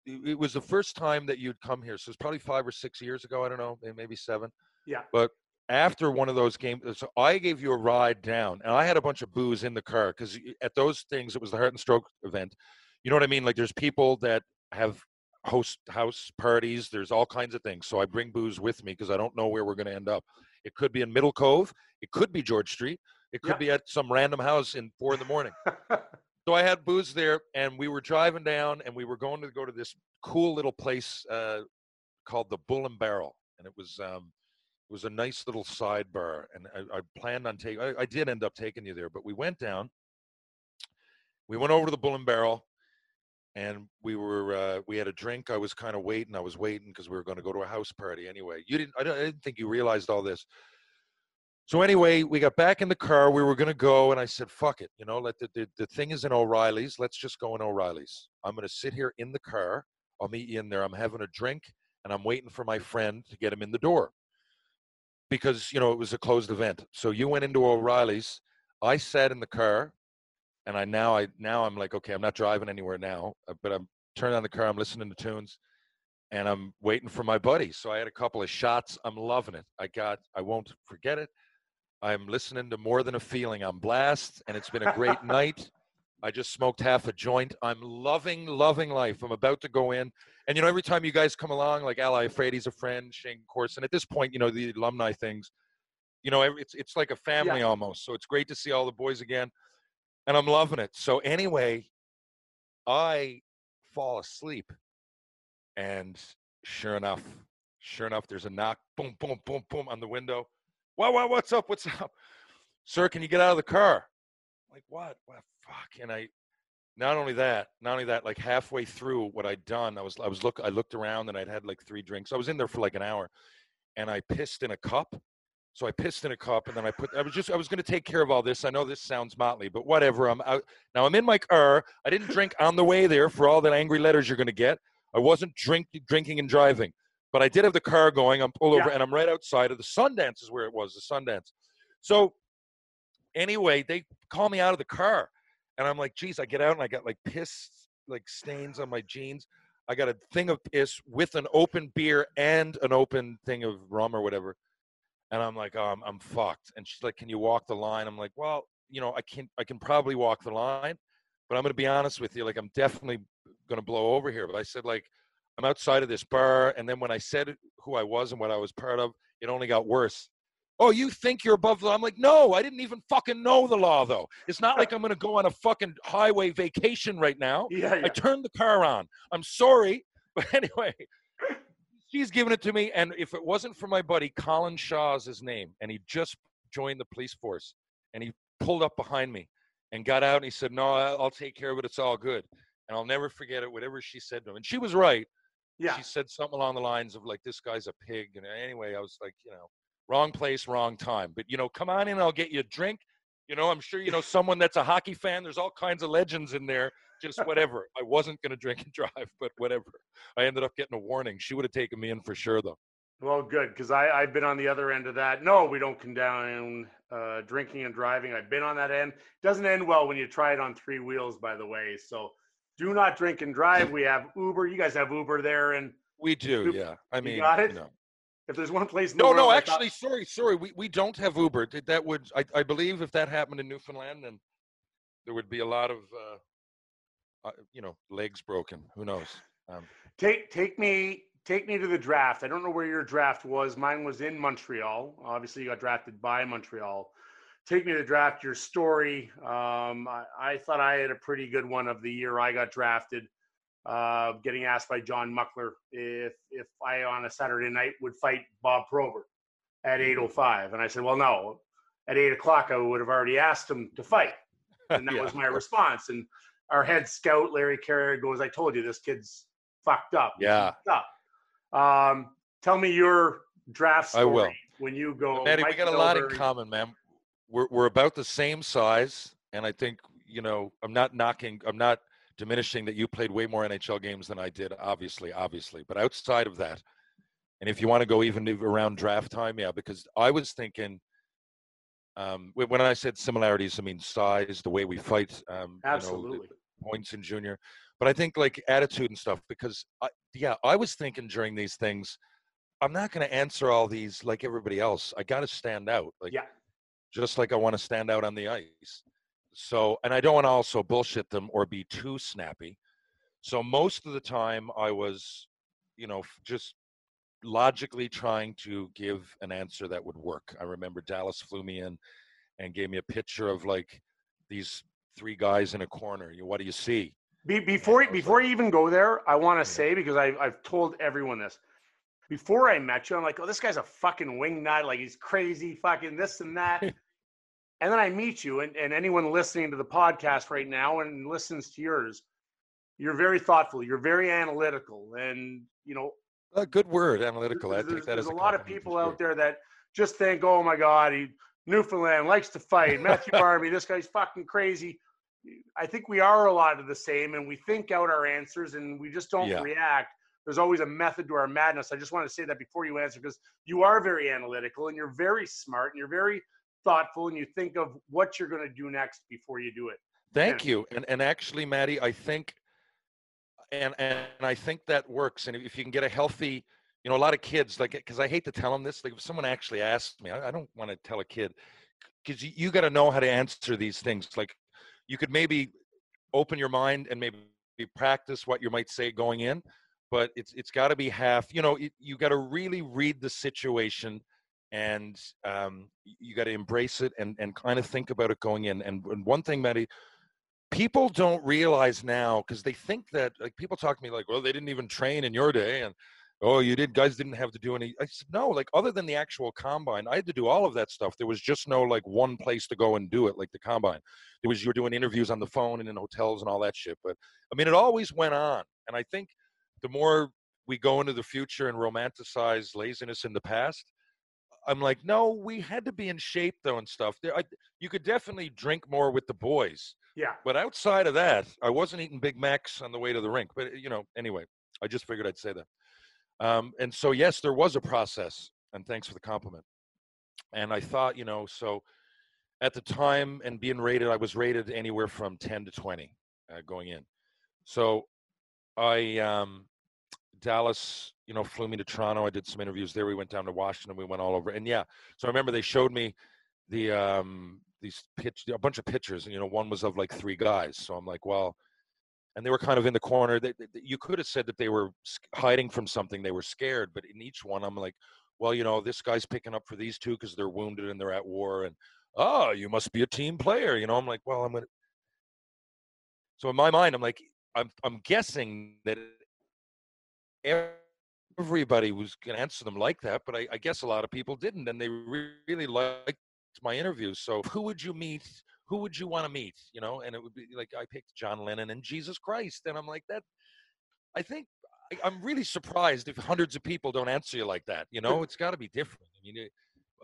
It, it was the first time that you'd come here, so it's probably five or six years ago. I don't know, maybe seven yeah. But after one of those games, so I gave you a ride down, and I had a bunch of booze in the car because at those things, it was the Heart and Stroke event. You know what I mean? Like, there's people that have host house parties. There's all kinds of things. So I bring booze with me because I don't know where we're going to end up. It could be in Middle Cove. It could be George Street. It could Yeah. be at some random house in four in the morning. So I had booze there, and we were driving down, and we were going to go to this cool little place uh, called the Bull and Barrel, and it was um, it was a nice little sidebar. And I, I planned on taking. I, I did end up taking you there, but we went down. We went over to the Bull and Barrel, and we were uh, we had a drink. I was kind of waiting. I was waiting because we were going to go to a house party anyway. You didn't. I, didn't think you realized all this. So anyway, we got back in the car. We were going to go, and I said, "Fuck it, you know. Let the, the the thing is in O'Reilly's. Let's just go in O'Reilly's. I'm going to sit here in the car. I'll meet you in there. I'm having a drink, and I'm waiting for my friend to get him in the door because you know it was a closed event. So you went into O'Reilly's. I sat in the car, and I now I now I'm like, okay, I'm not driving anywhere now, uh, but I'm turning on the car. I'm listening to tunes, and I'm waiting for my buddy. So I had a couple of shots. I'm loving it. I got. I won't forget it. I'm listening to more than a feeling. I'm blast, and it's been a great night. I just smoked half a joint. I'm loving, loving life. I'm about to go in. And, you know, every time you guys come along, like Ally Frady's a friend, Shayne Corson, at this point, you know, the alumni things, you know, it's, it's like a family almost. So it's great to see all the boys again. And I'm loving it. So, anyway, I fall asleep. And sure enough, sure enough, there's a knock, boom, boom, boom, boom on the window. What, what, what's up? What's up? Sir, can you get out of the car? like, what? What? The fuck. And I, not only that, not only that, like halfway through what I'd done, I was, I was look, I looked around and I'd had like three drinks. I was in there for like an hour and I pissed in a cup. So I pissed in a cup and then I put, I was just, I was going to take care of all this. I know this sounds motley, but whatever. I'm out. Now I'm in my car. I didn't drink on the way there for all the angry letters you're going to get. I wasn't drink, drinking and driving, but I did have the car going. I'm pulled over Yeah. and I'm right outside of the Sundance is where it was, the Sundance. So anyway, they call me out of the car and I'm like, geez, I get out and I got like piss, like stains on my jeans. I got a thing of piss with an open beer and an open thing of rum or whatever. And I'm like, oh, I'm, I'm fucked. And she's like, can you walk the line? I'm like, well, you know, I can, I can probably walk the line, but I'm going to be honest with you. Like, I'm definitely going to blow over here. But I said, like, I'm outside of this bar. And then when I said who I was and what I was part of, it only got worse. Oh, you think you're above the law? I'm like, no, I didn't even fucking know the law, though. It's not like I'm going to go on a fucking highway vacation right now. yeah, yeah. I turned the car on. I'm sorry. But anyway, she's giving it to me. And if it wasn't for my buddy, Colin Shaw's his name, and he just joined the police force, and he pulled up behind me and got out and he said, No, I'll take care of it. It's all good. And I'll never forget it, whatever she said to him. And she was right. yeah. She said something along the lines of, like, this guy's a pig. And anyway, I was like, you know, wrong place, wrong time. But, you know, come on in, I'll get you a drink. You know, I'm sure you know someone that's a hockey fan. There's all kinds of legends in there. Just whatever. I wasn't going to drink and drive, but whatever. I ended up getting a warning. She would have taken me in for sure, though. Well, good because I I've been on the other end of that. No, we don't condone uh, drinking and driving. I've been on that end. Doesn't end well when you try it on three wheels, by the way. So do not drink and drive. We have Uber. You guys have Uber there, and We do, Oop, yeah. I mean, got it? no. if there's one place, No, no, I thought- actually, sorry, sorry. We, we don't have Uber. That would, I, I believe if that happened in Newfoundland, then there would be a lot of, uh, you know, legs broken. Who knows? Um, Take take me take me to the draft. I don't know where your draft was. Mine was in Montreal. Obviously, you got drafted by Montreal. Take me to the draft. Your story. Um, I, I thought I had a pretty good one of the year I got drafted. Uh, getting asked by John Muckler if if I on a Saturday night would fight Bob Probert at 8:05, and I said, well, no. At eight o'clock, I would have already asked him to fight, and that Yeah, was my response. And our head scout Larry Carriere goes, "I told you this kid's fucked up. Yeah. fucked up." Um, tell me your draft I will. when you go. Maddie, we Mike got a lot in common, man. We're we're about the same size, and I think you know I'm not knocking, I'm not diminishing that you played way more NHL games than I did. Obviously, obviously, but outside of that, and if you want to go even around draft time, yeah, because I was thinking. Um, when I said similarities, I mean size, the way we fight, um, you know, points in junior, but I think like attitude and stuff. Because I, yeah, I was thinking during these things, I'm not going to answer all these like everybody else. I got to stand out. Like Yeah. just like I want to stand out on the ice. So, and I don't want to also bullshit them or be too snappy. So most of the time I was, you know, just logically trying to give an answer that would work. I remember Dallas flew me in and gave me a picture of like these three guys in a corner. You, what do you see? Be, before before you even go there, I want Yeah. to say because I, I've told everyone this. Before I met you, I'm like, oh, this guy's a fucking wing nut. Like he's crazy, fucking this and that. and then I meet you, and, and anyone listening to the podcast right now and listens to yours, you're very thoughtful. You're very analytical, and you know, A good word, analytical. I there's, take that there's as a a lot of people out there that just think, oh my god, he Newfoundland likes to fight. Matthew Barnaby, this guy's fucking crazy. I think we are a lot of the same, and we think out our answers, and we just don't Yeah. react. There's always a method to our madness. I just want to say that before you answer, because you are very analytical and you're very smart and you're very thoughtful, and you think of what you're going to do next before you do it. Thank you. And and actually, Maddie, I think, and and I think that works. And if you can get a healthy, you know, a lot of kids like, because I hate to tell them this. Like, if someone actually asks me, I, I don't want to tell a kid, because you, you got to know how to answer these things. Like, you could maybe open your mind and maybe practice what you might say going in, but it's it's got to be half. You know, it, you got to really read the situation. And um, you got to embrace it and, and kind of think about it going in. And, and one thing, Maddie, people don't realize now because they think that like people talk to me like well they didn't even train in your day and oh you did guys didn't have to do any i said no like other than the actual combine i had to do all of that stuff. There was just no like one place to go and do it like the combine. It was you were doing interviews on the phone and in hotels and all that shit but i mean it always went on and i think the more we go into the future and romanticize laziness in the past i'm like no we had to be in shape though and stuff. There I, you could definitely drink more with the boys Yeah. but outside of that, I wasn't eating Big Macs on the way to the rink. But you know, anyway, I just figured I'd say that. Um, and so, yes, there was a process. And thanks for the compliment. And I thought, you know, so at the time and being rated, I was rated anywhere from 10 to 20 uh, going in. So I, um, Dallas, you know, flew me to Toronto. I did some interviews there. We went down to Washington. We went all over. And yeah, so I remember they showed me the um these pitch a bunch of pictures and you know one was of like three guys so i'm like well and they were kind of in the corner they, they- you could have said that they were hiding from something they were scared but in each one i'm like well you know this guy's picking up for these two because they're wounded and they're at war and oh you must be a team player you know i'm like well i'm gonna so in my mind i'm like i'm, I'm guessing that everybody was to answer them like that but I, I guess a lot of people didn't and they re- really liked my interviews. So who would you meet? Who would you want to meet? You know, and it would be like I picked John Lennon and Jesus Christ, and I'm like that. I think I, I'm really surprised if hundreds of people don't answer you like that. You know, it's got to be different. I mean, it,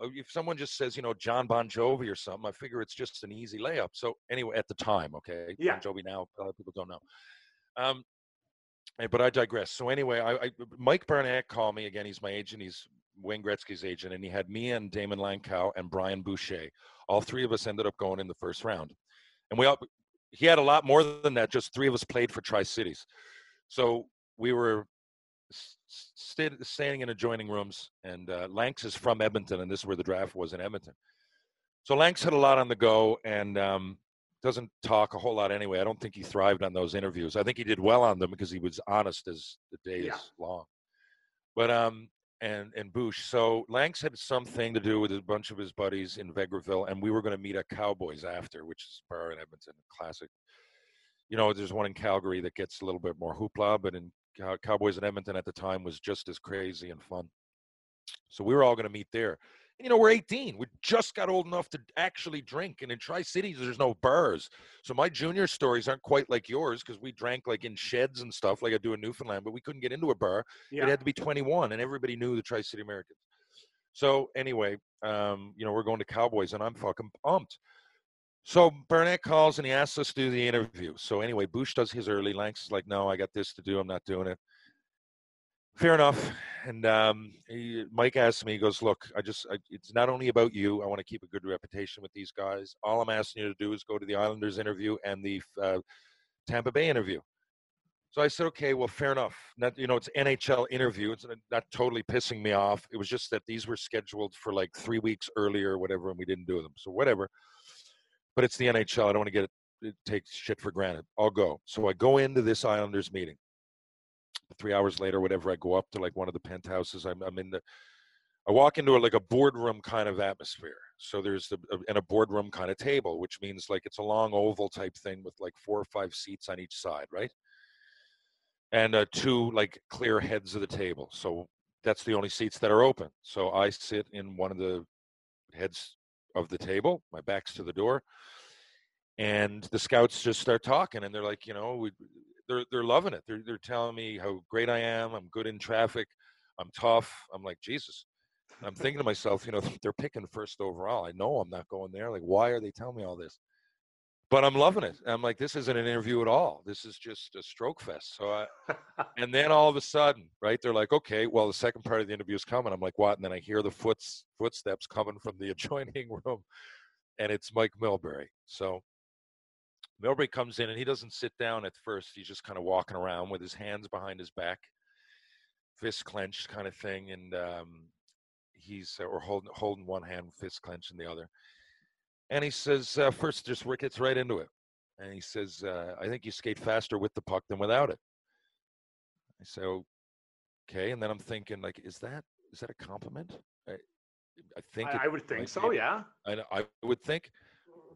uh, if someone just says, you know, John Bon Jovi or something, I figure it's just an easy layup. So anyway, at the time, okay, Yeah. Bon Jovi now, a lot of people don't know. Um, eh, but I digress. So anyway, I, I Mike Barnett called me again. He's my agent. He's Wayne Gretzky's agent, and he had me and Daymond Langkow and Brian Boucher. All three of us ended up going in the first round, and we all. He had a lot more than that. Just three of us played for Tri Cities, so we were s- s- staying in adjoining rooms. And uh, Lanks is from Edmonton, and this is where the draft was in Edmonton. So Lanks had a lot on the go, and um, doesn't talk a whole lot anyway. I don't think he thrived on those interviews. I think he did well on them because he was honest as the day Yeah. is long. But um, and and Bush. So Lanks had something to do with a bunch of his buddies in Vegreville, and we were going to meet at Cowboys after, which is bar in Edmonton, classic. You know, there's one in Calgary that gets a little bit more hoopla, but in Cowboys in Edmonton at the time was just as crazy and fun. So we were all going to meet there. You know, we're 18. We just got old enough to actually drink. And in Tri Cities, there's no bars. So my junior stories aren't quite like yours because we drank like in sheds and stuff, like I do in Newfoundland, but we couldn't get into a bar. Yeah. It had to be 21, and everybody knew the Tri City Americans. So anyway, um, you know, we're going to Cowboys, and I'm fucking pumped. So Barnett calls and he asks us to do the interview. So anyway, Bush does his early. Lanks is like, "No, I got this to do. I'm not doing it." Fair enough. And um, he, Mike asks me, he goes, "Look, I just, I, it's not only about you. I want to keep a good reputation with these guys. All I'm asking you to do is go to the Islanders interview and the uh, Tampa Bay interview." So I said, "Okay, well, fair enough. Not, you know, it's NHL interview. It's not- totally pissing me off. It was just that these were scheduled for like three weeks earlier, or whatever, and we didn't do them. So whatever. But it's the NHL. I don't want to get it, it take shit for granted. I'll go. So I go into this Islanders meeting three hours later, whatever, I go up to like one of the penthouses. I'm, I'm in the, I walk into a, like a boardroom kind of atmosphere. So there's the, and a boardroom kind of table, which means like it's a long oval type thing with like four or five seats on each side, right? And uh, two like clear heads of the table. So that's the only seats that are open. So I sit in one of the heads of the table. My back's to the door, and the scouts just start talking, and they're like, you know, we, they're they're loving it. They're they're telling me how great I am. I'm good in traffic. I'm tough. I'm like Jesus. I'm thinking to myself, you know, they're picking first overall. I know I'm not going there. Like, why are they telling me all this? But I'm loving it. I'm like, this isn't an interview at all. This is just a stroke fest. So I, and then all of a sudden, right? They're like, okay, well, the second part of the interview is coming. I'm like, what? And then I hear the foots footsteps coming from the adjoining room, and it's Mike Milbury. So Milbury comes in and he doesn't sit down at first. He's just kind of walking around with his hands behind his back, fist clenched, kind of thing, and um, he's or holding holding one hand, fist clenched in the other. And he says, uh, first, just Rick gets right into it, and he says, uh, "I think you skate faster with the puck than without it." I say, "Okay," and then I'm thinking, like, is that is that a compliment? I, I think it I, I would think might so. Yeah. I, I would think,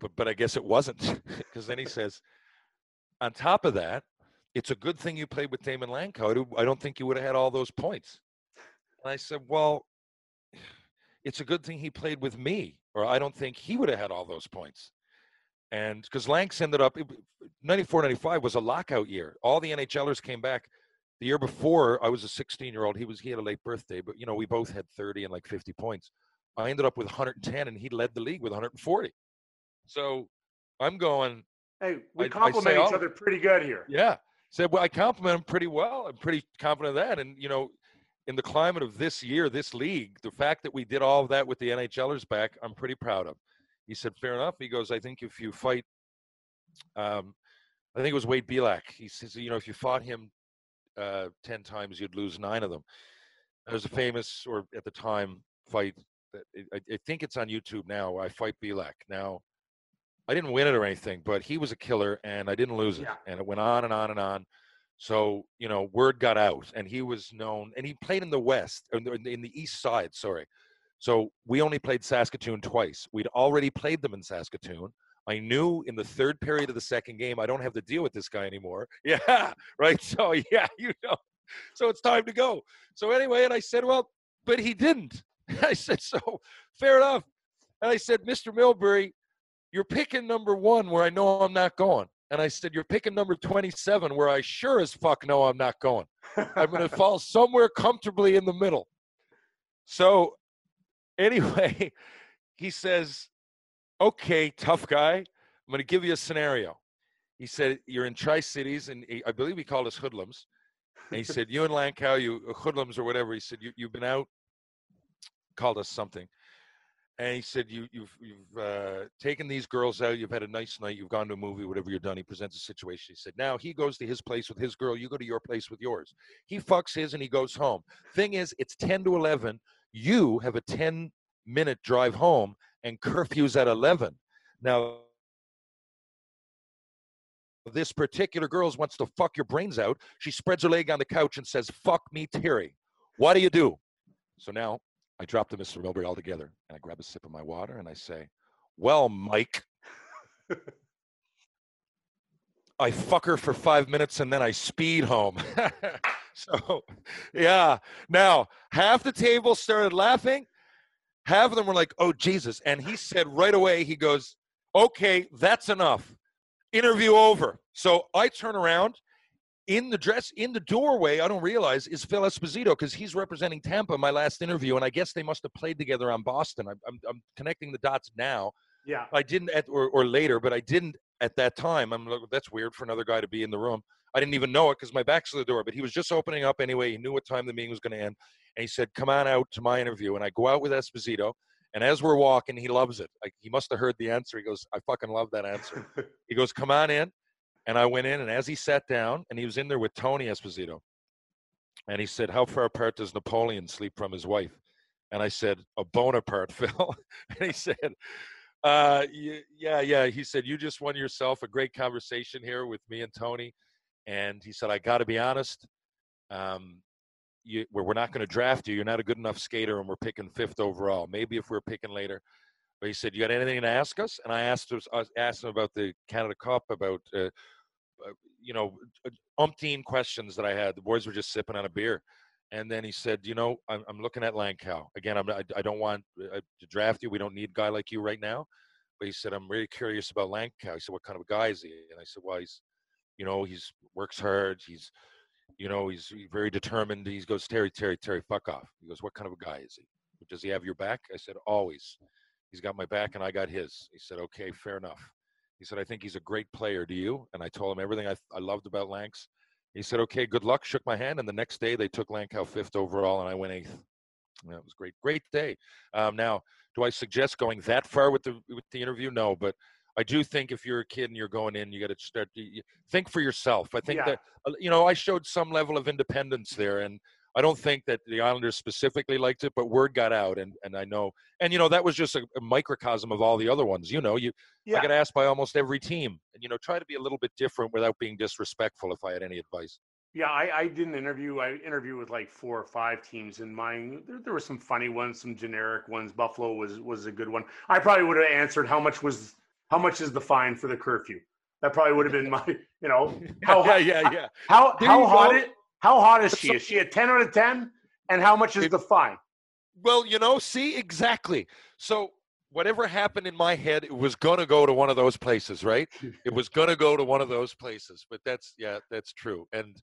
but but I guess it wasn't because then he says, on top of that, it's a good thing you played with Daymond don't- I don't think you would have had all those points. And I said, well, it's a good thing he played with me, or I don't think he would have had all those points. And because Lanks ended up, 94 95 was a lockout year. All the NHLers came back. The year before, I was a 16 year old. He was he had a late birthday, but you know we both had 30 and like 50 points. I ended up with 110, and he led the league with 140. So I'm going, Hey, we I- I compliment say each other pretty good here. yeah. Said, well, I compliment him pretty well. I'm pretty confident of that. And, you know, in the climate of this year, this league, the fact that we did all of that with the NHLers back, I'm pretty proud of. He said, fair enough. He goes, I think if you fight, um, I think it was Wade Belak. He says, you know, if you fought him uh, 10 times, you'd lose nine of them. There's a famous, or at the time, fight. That I, I think it's on YouTube now. I fight Belak. Now, I didn't win it or anything, but he was a killer and I didn't lose it. Yeah. And it went on and on and on. So, you know, word got out and he was known and he played in the West, in the, in the East side, sorry. So we only played Saskatoon twice. We'd already played them in Saskatoon. I knew in the third period of the second game, I don't have to deal with this guy anymore. Yeah, right. So, yeah, you know, so it's time to go. So, anyway, and I said, well, but he didn't. I said, so fair enough. And I said, Mr. Milbury, you're picking number one where I know I'm not going. And I said, You're picking number 27 where I sure as fuck know I'm not going. I'm going to fall somewhere comfortably in the middle. So, anyway, he says, Okay, tough guy. I'm going to give you a scenario. He said, You're in Tri Cities, and he, I believe he called us hoodlums. And he said, You and Langkow, you uh, hoodlums or whatever. He said, you, You've been out, called us something. And he said, you, You've, you've uh, taken these girls out. You've had a nice night. You've gone to a movie, whatever you've done. He presents a situation. He said, Now he goes to his place with his girl. You go to your place with yours. He fucks his and he goes home. Thing is, it's 10 to 11. You have a 10 minute drive home and curfew's at 11. Now, this particular girl wants to fuck your brains out. She spreads her leg on the couch and says, fuck me, Terry. What do you do? So now I drop the Mr. Milbury altogether and I grab a sip of my water and I say, well, Mike, I fuck her for five minutes and then I speed home. so, yeah. Now, half the table started laughing. Half of them were like, oh, Jesus. And he said right away, he goes, okay, that's enough. Interview over. So I turn around in the dress, in the doorway, I don't realize is Phil Esposito because he's representing Tampa my last interview. And I guess they must have played together on Boston. I'm, I'm, I'm connecting the dots now. Yeah. I didn't at or, or later, but I didn't at that time. I'm like, that's weird for another guy to be in the room. I didn't even know it because my back's to the door, but he was just opening up anyway. He knew what time the meeting was going to end. And he said, Come on out to my interview. And I go out with Esposito. And as we're walking, he loves it. Like he must have heard the answer. He goes, I fucking love that answer. he goes, Come on in. And I went in, and as he sat down, and he was in there with Tony Esposito. And he said, How far apart does Napoleon sleep from his wife? And I said, A Bonaparte, Phil. and he said, uh, yeah, yeah. He said, You just won yourself a great conversation here with me and Tony. And he said, I got to be honest. Um, you, we're not going to draft you. You're not a good enough skater, and we're picking fifth overall. Maybe if we're picking later. But he said, "You got anything to ask us?" And I asked I asked him about the Canada Cup, about uh, uh, Uh, you know, uh, umpteen questions that I had. The boys were just sipping on a beer, and then he said, "You know, I'm, I'm looking at Langkow again. I'm, I, I don't want uh, uh, to draft you. We don't need a guy like you right now." But he said, "I'm really curious about Langkow." He said, "What kind of a guy is he?" And I said, "Well, he's, you know, he's works hard. He's, you know, he's very determined." He goes, "Terry, Terry, Terry, fuck off." He goes, "What kind of a guy is he? Does he have your back?" I said, "Always. He's got my back, and I got his." He said, "Okay, fair enough." He said, "I think he's a great player. Do you?" And I told him everything I, I loved about Lanks. He said, "Okay, good luck." Shook my hand, and the next day they took Langkow fifth overall, and I went eighth. That was great, great day. Um, now, do I suggest going that far with the with the interview? No, but I do think if you're a kid and you're going in, you got to start think for yourself. I think Yeah. that uh, you know I showed some level of independence there, and I don't think that the Islanders specifically liked it, but word got out, and and I know, and you know that was just a, a microcosm of all the other ones. You know, you Yeah. I got asked by almost every team, and you know, try to be a little bit different without being disrespectful. If I had any advice. Yeah, I, I did an interview. I interviewed with like four or five teams, and mine there, there were some funny ones, some generic ones. Buffalo was was a good one. I probably would have answered how much was how much is the fine for the curfew. That probably would have been my, you know, how yeah, yeah, yeah. how There how hot go. it how hot is she? Is she a ten out of ten? And how much is It- the fine? Well, you know, see exactly. So whatever happened in my head, it was gonna go to one of those places, right? It was gonna go to one of those places. But that's yeah, that's true. And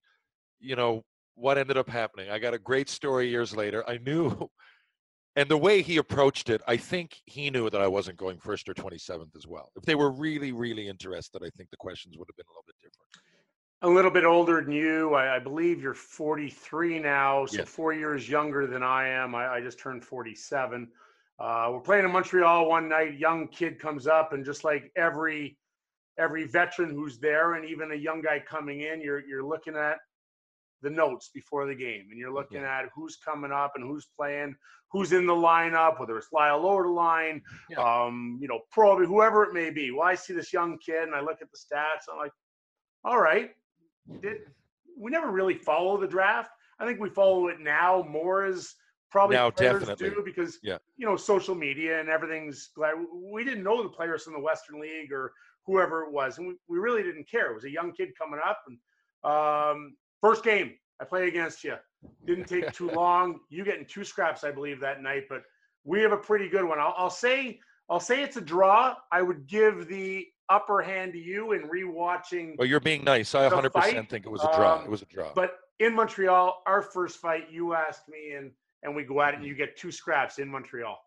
you know what ended up happening? I got a great story years later. I knew, and the way he approached it, I think he knew that I wasn't going first or twenty seventh as well. If they were really, really interested, I think the questions would have been a little bit different. A little bit older than you. I, I believe you're 43 now, so Yes. four years younger than I am. I, I just turned 47. Uh, we're playing in Montreal one night. Young kid comes up, and just like every every veteran who's there, and even a young guy coming in, you're you're looking at the notes before the game, and you're looking at who's coming up and who's playing, who's in the lineup, whether it's Lyle over the line, Yeah. um, you know, probably whoever it may be. Well, I see this young kid, and I look at the stats. I'm like, all right, did we never really follow the draft? I think we follow it now more as probably Now, players definitely. do because Yeah. you know social media and everything's glad we didn't know the players from the Western League or whoever it was, and we, we really didn't care. It was a young kid coming up, and um, first game I play against you didn't take too long. You getting two scraps, I believe, that night, but we have a pretty good one. I'll, I'll say I'll say it's a draw. I would give the upper hand to you in rewatching. Well, you're being nice. I 100% fight, think it was a draw. um, it was a draw. But in Montreal, our first fight, you asked me, and and we go at it, and you get two scraps in Montreal.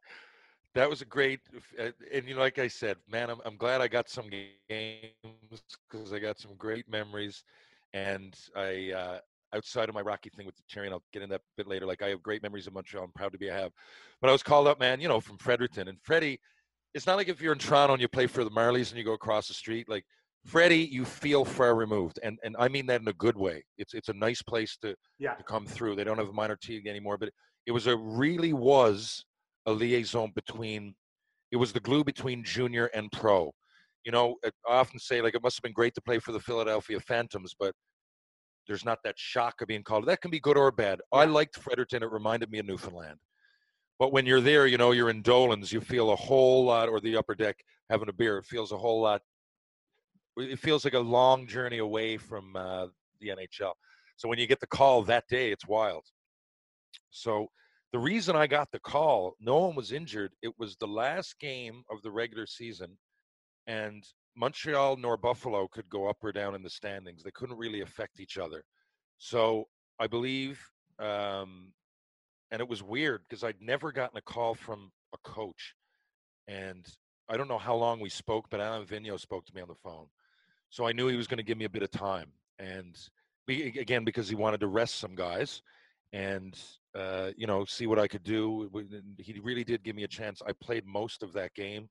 that was a great uh, and you know like i said man i'm, I'm glad i got some games because i got some great memories and i uh outside of my rocky thing with the and i'll get into that a bit later like i have great memories of montreal i'm proud to be i have but i was called up man you know from fredericton and freddie it's not like if you're in toronto and you play for the marlies and you go across the street like freddie you feel far removed and and i mean that in a good way it's it's a nice place to Yeah. to come through they don't have a minor T anymore but it was a really was a liaison between it was the glue between junior and pro You know, I often say like it must have been great to play for the Philadelphia Phantoms, but there's not that shock of being called. That can be good or bad. I liked Fredericton. It reminded me of Newfoundland. But when you're there, you know, you're in Dolan's, you feel a whole lot, or the upper deck having a beer, it feels a whole lot. It feels like a long journey away from uh, the NHL. So when you get the call that day, it's wild. So the reason I got the call, no one was injured. It was the last game of the regular season, and Montreal nor Buffalo could go up or down in the standings. They couldn't really affect each other. So I believe, um, and it was weird because I'd never gotten a call from a coach. And I don't know how long we spoke, but Alain Vigneault spoke to me on the phone. So I knew he was going to give me a bit of time. And be, again, because he wanted to rest some guys and, uh, you know, see what I could do. He really did give me a chance. I played most of that game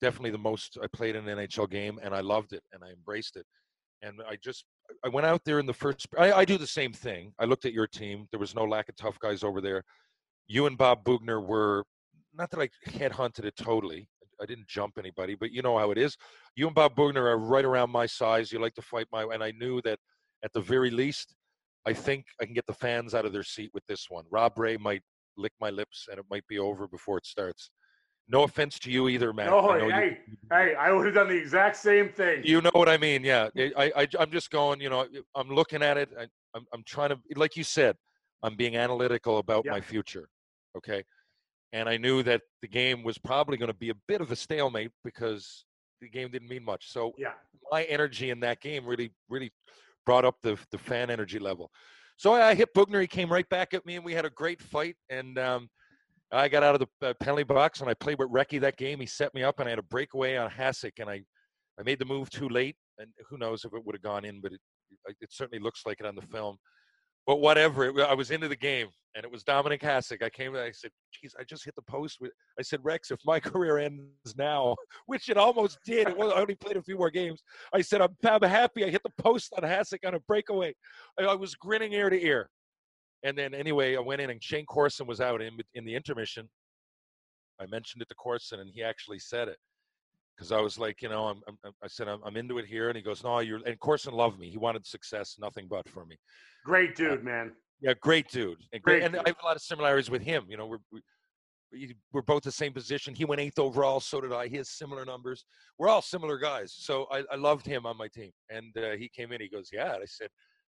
definitely the most I played in an NHL game, and I loved it and I embraced it. And I just I went out there in the first. I, I do the same thing. I looked at your team. There was no lack of tough guys over there. You and Bob Boughner were not that I headhunted it totally. I didn't jump anybody, but you know how it is. You and Bob Boughner are right around my size. You like to fight my, and I knew that at the very least, I think I can get the fans out of their seat with this one. Rob Ray might lick my lips, and it might be over before it starts. No offense to you either, Matt. No, hey, you, hey, I would have done the exact same thing. You know what I mean? Yeah, I, I, I'm just going. You know, I'm looking at it. I, I'm, I'm trying to, like you said, I'm being analytical about yeah. my future. Okay, and I knew that the game was probably going to be a bit of a stalemate because the game didn't mean much. So yeah, my energy in that game really, really brought up the the fan energy level. So I hit Boughner. He came right back at me, and we had a great fight. And um, I got out of the uh, penalty box and I played with Recchi that game. He set me up and I had a breakaway on Hasek and I, I made the move too late and who knows if it would have gone in, but it, it certainly looks like it on the film. But whatever, it, I was into the game and it was Dominik Hasek. I came and I said, geez, I just hit the post. With, I said, Rex, if my career ends now, which it almost did, it was, I only played a few more games. I said, I'm, I'm happy I hit the post on Hasek on a breakaway. I, I was grinning ear to ear. And then anyway, I went in and Shayne Corson was out in in the intermission. I mentioned it to Corson, and he actually said it because I was like, you know, I'm, I'm I said I'm, I'm, into it here, and he goes, no, you're. And Corson loved me. He wanted success, nothing but for me. Great uh, dude, uh, man. Yeah, great dude, and great. great and dude. I have a lot of similarities with him. You know, we're. We, we're both the same position. He went eighth overall, so did I. He has similar numbers. We're all similar guys. So I, I loved him on my team. And uh, he came in. He goes, "Yeah." I said,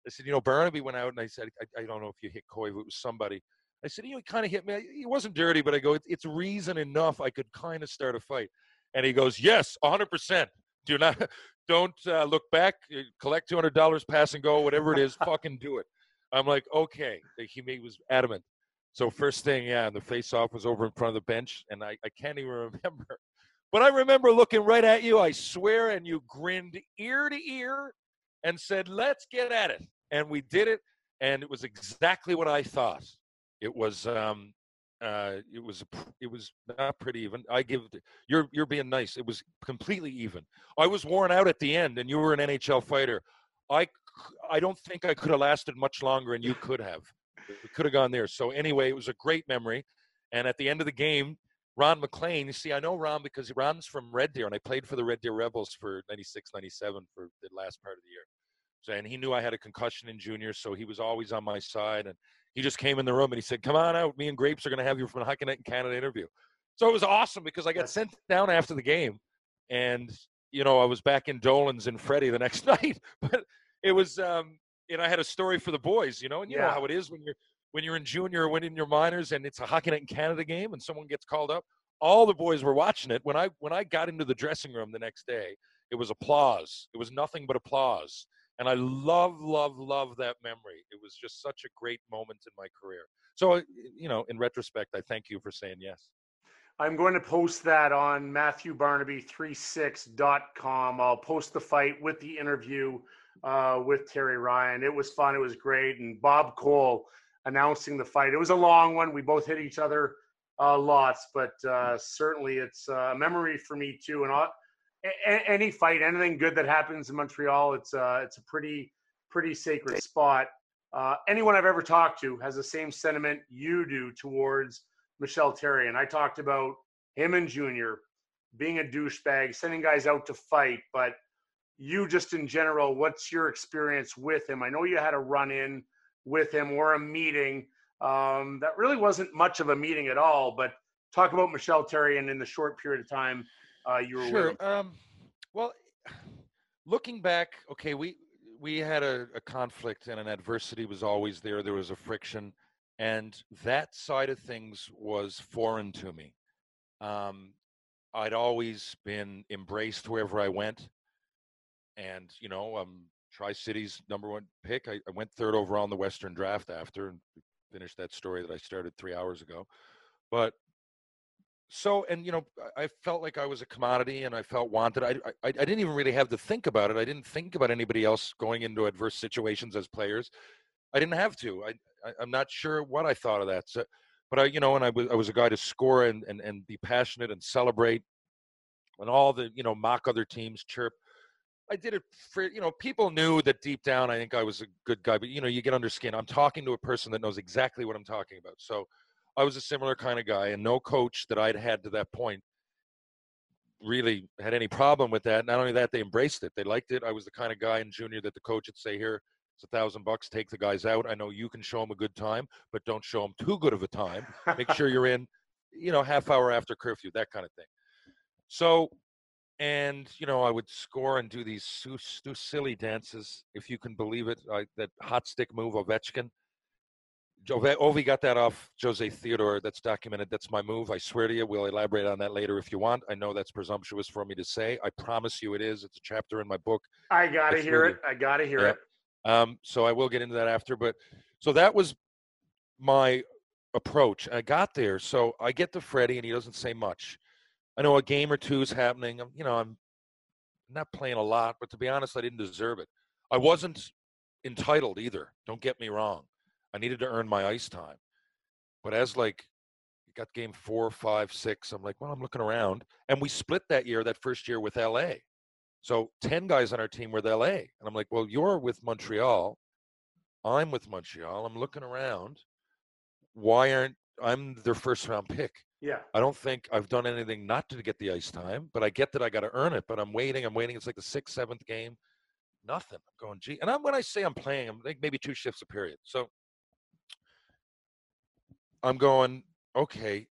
I said, you know, Barnaby went out and I said, I, I don't know if you hit Coy, it was somebody. I said, you know, he kind of hit me. He wasn't dirty, but I go, it's, it's reason enough I could kind of start a fight. And he goes, yes, 100%. Do not, don't uh, look back. Uh, collect $200, pass and go, whatever it is, fucking do it. I'm like, okay. He, he was adamant. So first thing, yeah, and the face-off was over in front of the bench, and I, I can't even remember. But I remember looking right at you, I swear, and you grinned ear to ear and said, let's get at it and we did it, and it was exactly what I thought. It was um, uh, it was it was not pretty even. I give you're you're being nice. It was completely even. I was worn out at the end, and you were an NHL fighter. I I don't think I could have lasted much longer, and you could have. We could have gone there. So anyway, it was a great memory. And at the end of the game, Ron MacLean, you see, I know Ron because Ron's from Red Deer, and I played for the Red Deer Rebels for 96, 97 for the last part of the year So, and he knew I had a concussion in junior, so he was always on my side. And he just came in the room and he said, "Come on out. Me and Grapes are going to have you from the Hockey Night in Canada interview." So it was awesome because I got sent down after the game, and you know I was back in Dolan's and Freddie the next night. But it was, um, and I had a story for the boys, you know, and you yeah. know how it is when you're when you're in junior or when in your minors and it's a Hockey Night in Canada game and someone gets called up. All the boys were watching it. When I when I got into the dressing room the next day, it was applause. It was nothing but applause and I love, love, love that memory. It was just such a great moment in my career. So, you know, in retrospect, I thank you for saying yes. I'm going to post that on MatthewBarnaby36.com. I'll post the fight with the interview uh, with Terry Ryan. It was fun. It was great. And Bob Cole announcing the fight. It was a long one. We both hit each other uh, lots, but uh, certainly it's a memory for me too. And I'll, a- any fight, anything good that happens in Montreal, it's uh, it's a pretty pretty sacred spot. Uh, anyone I've ever talked to has the same sentiment you do towards Michel Therrien. And I talked about him and Junior being a douchebag, sending guys out to fight, but you just in general, what's your experience with him? I know you had a run in with him or a meeting. Um, that really wasn't much of a meeting at all, but talk about Michel Therrien and in the short period of time uh, you were sure. with him. Um, well, looking back, okay, we we had a, a conflict and an adversity was always there. There was a friction, and that side of things was foreign to me. Um, I'd always been embraced wherever I went, and you know, um, Tri Cities number one pick. I, I went third overall in the Western Draft after, and finished that story that I started three hours ago. But so and you know i felt like i was a commodity and i felt wanted. I, I, I didn't even really have to think about it. I didn't think about anybody else going into adverse situations as players. I didn't have to. I, I am not sure what i thought of that. So but i you know and i was i was a guy to score and and, and be passionate and celebrate and all the you know mock other teams chirp I did it for you know people knew that deep down I think I was a good guy but you know you get under skin I'm talking to a person that knows exactly what I'm talking about so I was a similar kind of guy, and no coach that I'd had to that point really had any problem with that. Not only that, they embraced it. They liked it. I was the kind of guy in junior that the coach would say, "Here, it's a thousand bucks. Take the guys out. I know you can show them a good time, but don't show them too good of a time. Make sure you're in, you know, half hour after curfew, that kind of thing." So, and you know, I would score and do these do silly dances, if you can believe it. I, that hot stick move, Ovechkin. Ovi got that off Jose Theodore. That's documented. That's my move. I swear to you. We'll elaborate on that later if you want. I know that's presumptuous for me to say. I promise you it is. It's a chapter in my book. I gotta hear really, it. I gotta hear it. Um, so I will get into that after. But so that was my approach. I got there. So I get to Freddie and he doesn't say much. I know a game or two is happening. I'm, you know, I'm not playing a lot, but to be honest, I didn't deserve it. I wasn't entitled either. Don't get me wrong. I needed to earn my ice time. But as like got game four, five, six, I'm like, well, I'm looking around. And we split that year, that first year with LA. So 10 guys on our team were with LA. And I'm like, well, you're with Montreal. I'm with Montreal. I'm looking around. Why aren't I'm their first round pick? Yeah. I don't think I've done anything not to get the ice time, but I get that I got to earn it. But I'm waiting. I'm waiting. It's like the sixth, seventh game. Nothing. I'm going, gee. And I'm, when I say I'm playing, I'm like maybe two shifts a period. So I'm going, okay.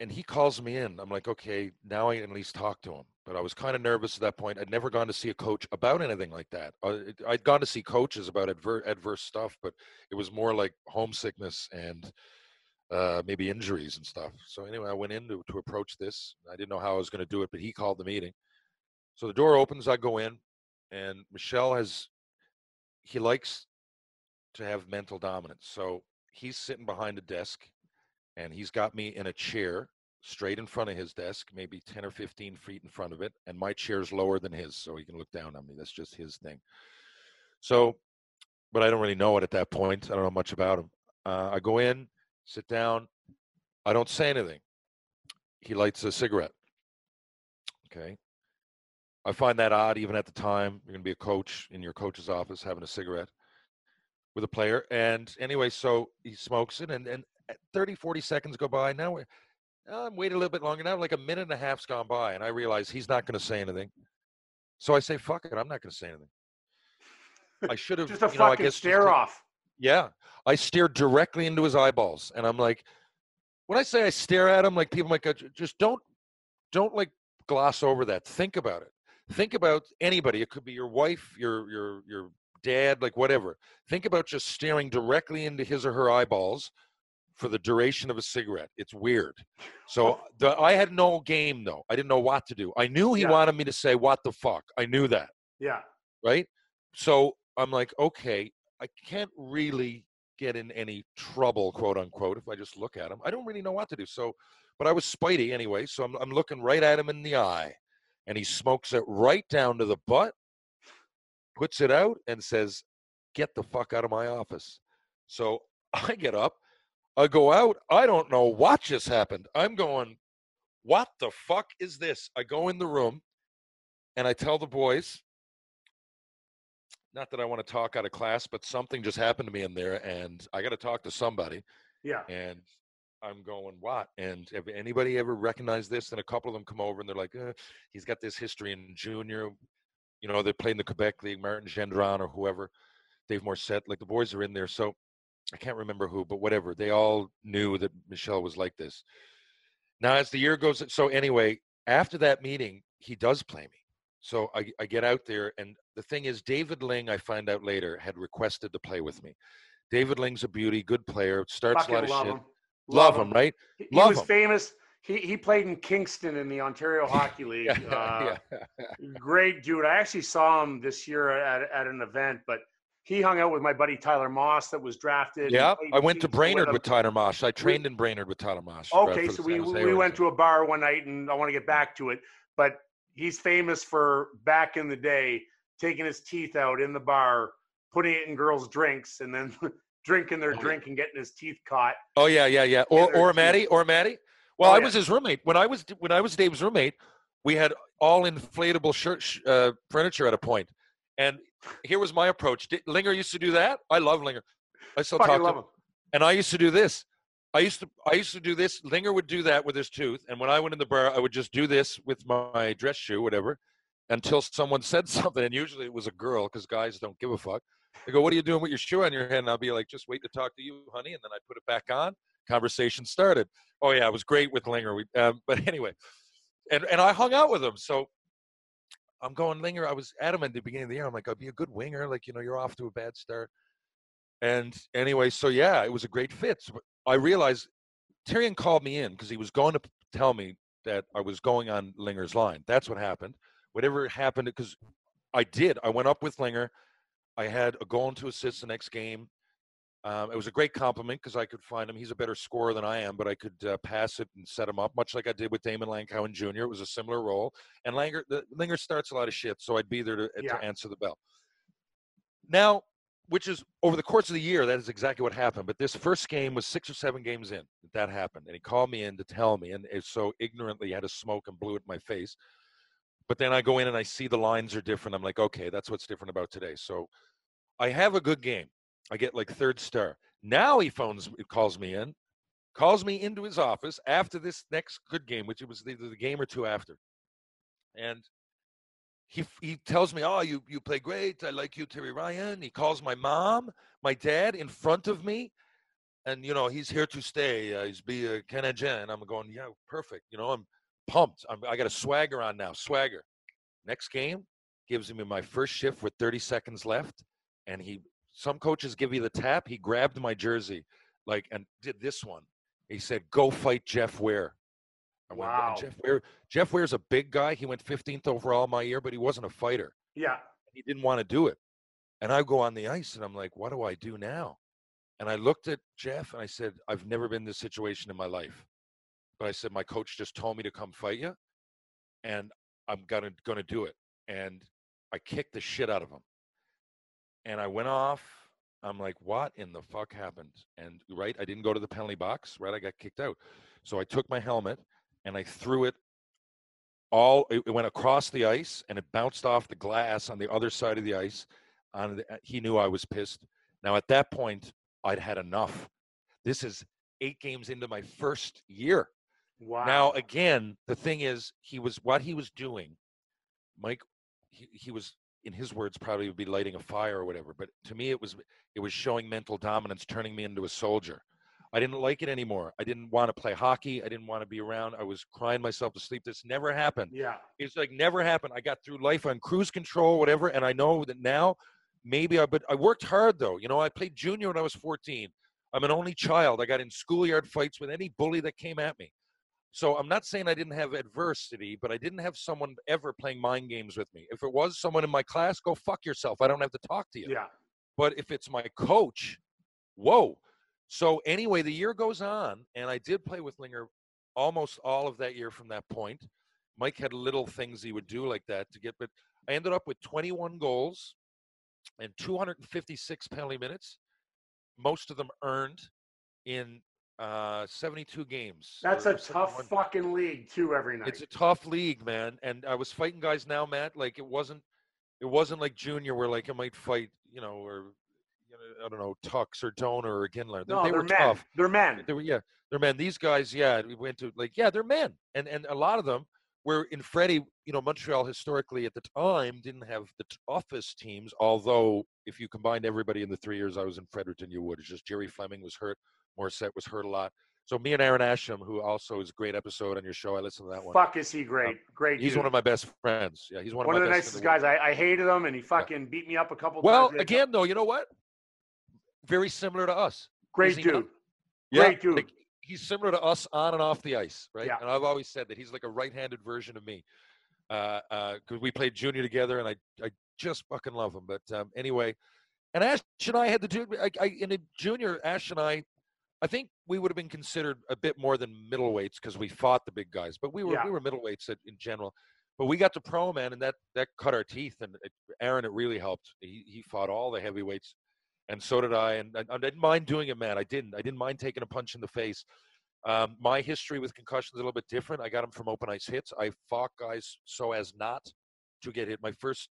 And he calls me in. I'm like, okay, now I can at least talk to him. But I was kind of nervous at that point. I'd never gone to see a coach about anything like that. Uh, I'd gone to see coaches about adver- adverse stuff, but it was more like homesickness and uh, maybe injuries and stuff. So anyway, I went in to, to approach this. I didn't know how I was going to do it, but he called the meeting. So the door opens. I go in, and Michel has he likes to have mental dominance. So he's sitting behind a desk and he's got me in a chair straight in front of his desk, maybe 10 or 15 feet in front of it, and my chair's lower than his, so he can look down on me. That's just his thing. So, but I don't really know it at that point. I don't know much about him. Uh, I go in, sit down. I don't say anything. He lights a cigarette. Okay. I find that odd even at the time. You're going to be a coach in your coach's office having a cigarette with a player. And anyway, so he smokes it, and, and uh, 30, 40 seconds go by. Now we're, oh, I'm waiting a little bit longer. Now, like a minute and a half's gone by, and I realize he's not going to say anything. So I say, "Fuck it, I'm not going to say anything." I should have just a know, fucking stare off. Yeah, I stare directly into his eyeballs, and I'm like, when I say I stare at him, like people might go, just don't, don't like gloss over that. Think about it. Think about anybody. It could be your wife, your your your dad, like whatever. Think about just staring directly into his or her eyeballs for the duration of a cigarette. It's weird. So oh. the, I had no game though. I didn't know what to do. I knew he yeah. wanted me to say what the fuck. I knew that. Yeah. Right. So I'm like, okay, I can't really get in any trouble, quote unquote, if I just look at him. I don't really know what to do. So, but I was Spidey anyway. So I'm, I'm looking right at him in the eye, and he smokes it right down to the butt, puts it out, and says, "Get the fuck out of my office." So I get up I go out. I don't know what just happened. I'm going, what the fuck is this? I go in the room and I tell the boys, not that I want to talk out of class, but something just happened to me in there and I got to talk to somebody. Yeah. And I'm going, what? And have anybody ever recognized this? And a couple of them come over and they're like, uh, he's got this history in junior. You know, they played in the Quebec League, Martin Gendron or whoever, Dave Morissette. Like the boys are in there. So I can't remember who, but whatever. They all knew that Michel was like this. Now, as the year goes, so anyway, after that meeting, he does play me. So I, I get out there, and the thing is, David Ling, I find out later, had requested to play with me. David Ling's a beauty, good player, starts Fucking a lot of love shit. him. Love, him, right? He, Love was him. famous. He, he played in Kingston in the Ontario Hockey League. Uh, yeah. Great dude. I actually saw him this year at, at an event, but he hung out with my buddy Tyler Moss that was drafted. Yeah, I went to Brainerd him. with Tyler Moss. I trained in Brainerd with Tyler Mosh. uh, Okay, so we we went to a bar one night, and I want to get back to it. But he's famous for back in the day taking his teeth out in the bar, putting it in girls' drinks, and then drinking their Oh, drink and getting his teeth caught. Oh yeah, yeah, yeah. Or or teeth. Maddie, or Maddie. Well, Oh, I yeah. was his roommate when I was when I was Dave's roommate. We had all inflatable shirt sh- uh, furniture at a point, and here was my approach. Did, Linger used to do that. I love Linger. I still Fucking talk to him. him. And I used to do this. I used to I used to do this. Linger would do that with his tooth, and when I went in the bar, I would just do this with my dress shoe, whatever, until someone said something. And usually it was a girl, because guys don't give a fuck. They go, "What are you doing with your shoe on your head?" And I'll be like, "Just wait to talk to you, honey." And then I put it back on. Conversation started. Oh yeah, it was great with Linger. We, um, but anyway, and and I hung out with him. So I'm going Linger. I was adamant at the beginning of the year. I'm like, I'll be a good winger. Like you know, you're off to a bad start. And anyway, so yeah, it was a great fit. So I realized Therrien called me in because he was going to tell me that I was going on Linger's line. That's what happened. Whatever happened, because I did. I went up with Linger. I had a goal and two assists the next game. Um, it was a great compliment because I could find him. He's a better scorer than I am, but I could uh, pass it and set him up, much like I did with Daymond Langcowen Jr. It was a similar role. And Langer, the, Linger starts a lot of shit, so I'd be there to, Yeah. to answer the bell. Now, which is over the course of the year, that is exactly what happened. But this first game was six or seven games in that that happened, and he called me in to tell me, and it so ignorantly had a smoke and blew it in my face. But then I go in and I see the lines are different. I'm like, okay, that's what's different about today. So I have a good game. I get like third star. Now he phones, calls me in, calls me into his office after this next good game, which it was either the game or two after, and he he tells me, "Oh, you you play great. I like you, Terry Ryan." He calls my mom, my dad in front of me, and you know he's here to stay. Uh, he's be a Canadien. I'm going, "Yeah, perfect." You know, I'm pumped. I'm, I got a swagger on now. Swagger. Next game gives me my first shift with 30 seconds left, and he. Some coaches give you the tap. He grabbed my jersey, like, and did this one. He said, "Go fight Jeff Ware." I went, Wow. Jeff Ware. Jeff Ware's a big guy. He went 15th overall my year, but he wasn't a fighter. Yeah. He didn't want to do it. And I go on the ice and I'm like, what do I do now? And I looked at Jeff and I said, I've never been in this situation in my life. I said, my coach just told me to come fight you, and I'm gonna gonna do it. And I kicked the shit out of him. And I went off. I'm like, what in the fuck happened? And right, I didn't go to the penalty box. Right, I got kicked out. So I took my helmet and I threw it all. It it went across the ice and it bounced off the glass on the other side of the ice. On the, uh, he knew I was pissed. Now at that point, I'd had enough. This is eight games into my first year. Wow. Now again, the thing is, he was what he was doing. Mike, he, he was, in his words, probably would be lighting a fire or whatever. But to me, it was it was showing mental dominance, turning me into a soldier. I didn't like it anymore. I didn't want to play hockey. I didn't want to be around. I was crying myself to sleep. This never happened. yeah. It's like never happened. I got through life on cruise control, whatever, and I know that now maybe I but I worked hard though. You know, I played junior when I was 14. I'm an only child. I got in schoolyard fights with any bully that came at me. So I'm not saying I didn't have adversity, but I didn't have someone ever playing mind games with me. If it was someone in my class, go fuck yourself. I don't have to talk to you. Yeah. But if it's my coach, whoa. So anyway, the year goes on, and I did play with Linger almost all of that year from that point. Mike had little things he would do like that to get, but I ended up with 21 goals and 256 penalty minutes, most of them earned in uh, 72 games. That's a tough 71 fucking league too. Every night. it's a tough league, man. And I was fighting guys now, Matt. Like it wasn't, it wasn't like junior where like I might fight, you know, or you know, I don't know Tux or Donor or Ginler. They, No, they they're were men. tough. They're men. They were yeah, they're men. These guys, yeah, we went to like yeah, they're men, and and a lot of them were in Freddie. You know, Montreal historically at the time didn't have the toughest teams. Although if you combined everybody in the three years I was in Fredericton, you would. It's just Gerry Fleming was hurt, Morissette was hurt a lot. So me and Aaron Asham, who also is a great episode on your show, I listened to that one. Fuck, is he great? Great. He's dude. one of my best friends. Yeah, he's one, one of of the nicest the guys. I, I hated him, and he fucking beat me up a couple Well, times. Well, again, though, you know what? Very similar to us. great is he not? dude. Great dude. like, he's similar to us on and off the ice, right? Yeah. And I've always said that he's like a right-handed version of me. Uh, uh, because we played junior together, and I, I just fucking love him. But um, anyway, and Ash and I had to do. I, I in a junior, Ash and I, I think we would have been considered a bit more than middleweights because we fought the big guys, but we were Yeah. we were middleweights at, in general. But we got to pro man, and that that cut our teeth. And it, Aaron, it really helped. He he fought all the heavyweights, and so did I. And I, I didn't mind doing it, man. I didn't. I didn't mind taking a punch in the face. Um, my history with concussions is a little bit different. I got them from open ice hits. I fought guys so as not to get hit. My first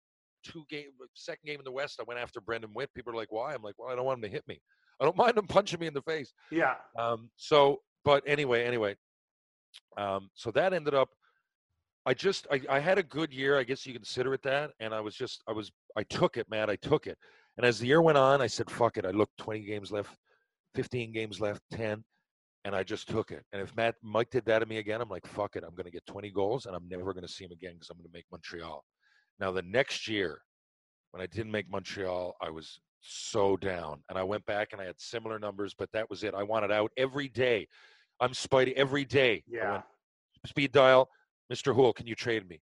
two game, second game in the West, I went after Brendan Witt. People are like, "Why?" I'm like, "Well, I don't want him to hit me. I don't mind him punching me in the face." Yeah. Um, so, but anyway, anyway, um, so that ended up. I just I, I had a good year, I guess you consider it that, and I was just I was I took it, man. I took it, and as the year went on, I said, "Fuck it." I looked 20 games left, 15 games left, 10, and I just took it. And if Matt Mike did that to me again, I'm like, "Fuck it." I'm going to get 20 goals, and I'm never going to see him again because I'm going to make Montreal. Now the next year, when I didn't make Montreal, I was so down. And I went back and I had similar numbers, but that was it. I wanted out every day. I'm Spidey every day. Yeah. went, Speed dial, Mr. Houle, can you trade me?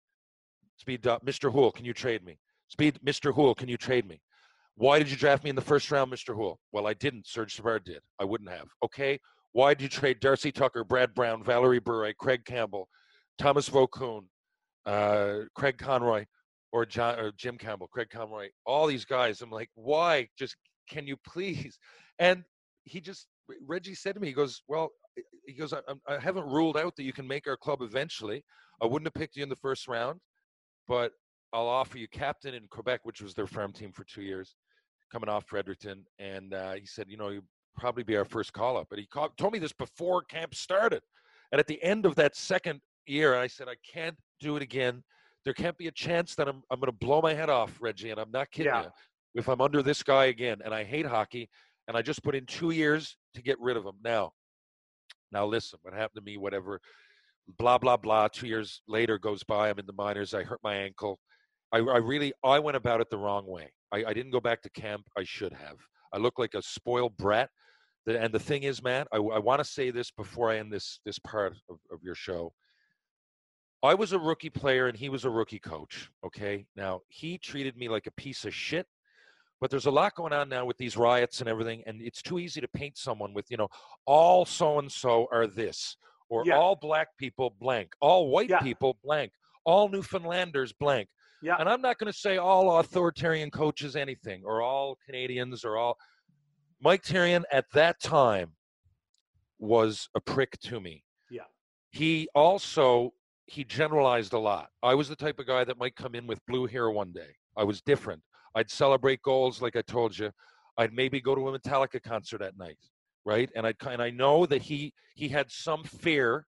Speed dial, Mr. Houle, can you trade me? Speed, Mr. Houle, can you trade me? Why did you draft me in the first round, Mr. Houle? Well, I didn't. Serge Savard did. I wouldn't have. Okay. Why did you trade Darcy Tucker, Brad Brown, Valeri Bure, Craig Campbell, Tomas Vokoun, uh, Craig Conroy, or John or Jim Campbell, Craig Conroy, all these guys. I'm like, why? Just can you please? And he just Reggie said to me, he goes, well, he goes, I, I'm- haven't ruled out that you can make our club eventually. I wouldn't have picked you in the first round, but I'll offer you captain in Quebec, which was their farm team for two years, coming off Fredericton. And uh, he said, you know, you probably be our first call up. But he called, told me this before camp started. And at the end of that second year, I said, I can't do it again. There can't be a chance that I'm, I'm going to blow my head off, Reggie. And I'm not kidding Yeah. you. If I'm under this guy again, and I hate hockey, and I just put in two years to get rid of him. Now, now listen, what happened to me, whatever, blah, blah, blah. Two years later goes by. I'm in the minors. I hurt my ankle. I, I really, I went about it the wrong way. I, I didn't go back to camp. I should have. I look like a spoiled brat. And the thing is, Matt, I, I want to say this before I end this this part of, of your show. I was a rookie player and he was a rookie coach. Okay. Now he treated me like a piece of shit. But there's a lot going on now with these riots and everything, and it's too easy to paint someone with, you know, all so and so are this, or Yeah. all black people blank, all white Yeah. people blank, all Newfoundlanders blank. Yeah. And I'm not going to say all authoritarian coaches anything, or all Canadians, or all. Mike Therrien at that time was a prick to me. Yeah. He also he generalized a lot. I was the type of guy that might come in with blue hair one day. I was different. I'd celebrate goals like I told you. I'd maybe go to a Metallica concert at night, right? And I and I know that he he had some fear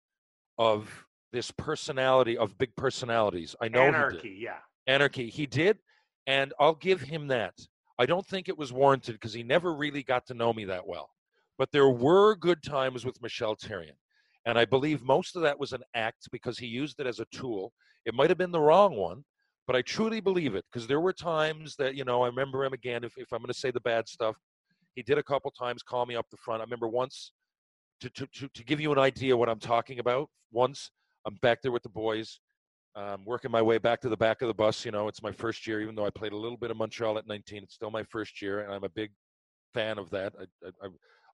of this personality of big personalities. I know he did Anarchy. Yeah. anarchy. He did, and I'll give him that. I don't think it was warranted because he never really got to know me that well. But there were good times with Michel Therrien. And I believe most of that was an act because he used it as a tool. It might have been the wrong one, but I truly believe it because there were times that, you know, I remember him again, if, if I'm going to say the bad stuff, he did a couple times call me up the front. I remember once, to, to, to, to give you an idea what I'm talking about, once I'm back there with the boys um, working my way back to the back of the bus. You know, it's my first year, even though I played a little bit of Montreal at 19. It's still my first year, and I'm a big fan of that. I, I, I,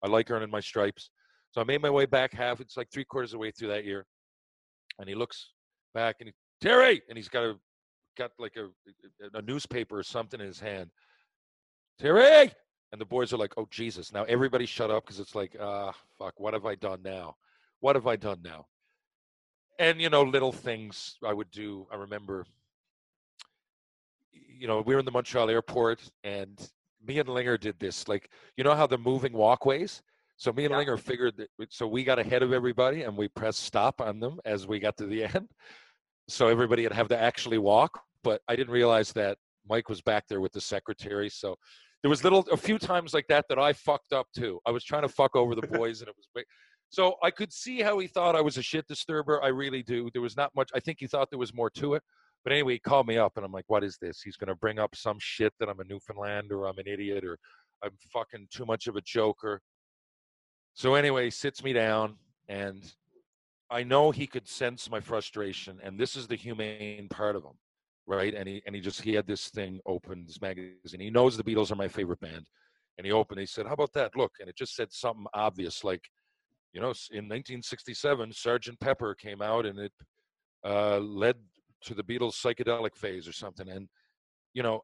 I like earning my stripes. So I made my way back half. It's like three quarters of the way through that year, and he looks back and he, Terry, and he's got a got like a a newspaper or something in his hand. Terry, and the boys are like, "Oh Jesus!" Now everybody shut up because it's like, ah, fuck, what have I done now? What have I done now? and you know little things i would do i remember you know we were in the montreal airport and me and Linger did this. Like, you know how the moving walkways? So me and Yeah. Linger figured that, so we got ahead of everybody and we pressed stop on them as we got to the end. So everybody had have to actually walk. But I didn't realize that Mike was back there with the secretary. So there was little, a few times like that that I fucked up too. I was trying to fuck over the boys and it was, wa- so I could see how he thought I was a shit disturber. I really do. There was not much, I think he thought there was more to it. But anyway, he called me up and I'm like, what is this? He's going to bring up some shit that I'm a Newfoundland or I'm an idiot or I'm fucking too much of a joker. So anyway, he sits me down and I know he could sense my frustration and this is the humane part of him, right? And he and he just he had this thing open, this magazine. He knows the Beatles are my favorite band. And he opened, he said, How about that? Look, and it just said something obvious like, you know, in 1967, Sergeant Pepper came out and it uh, led to the Beatles' psychedelic phase or something. And, you know,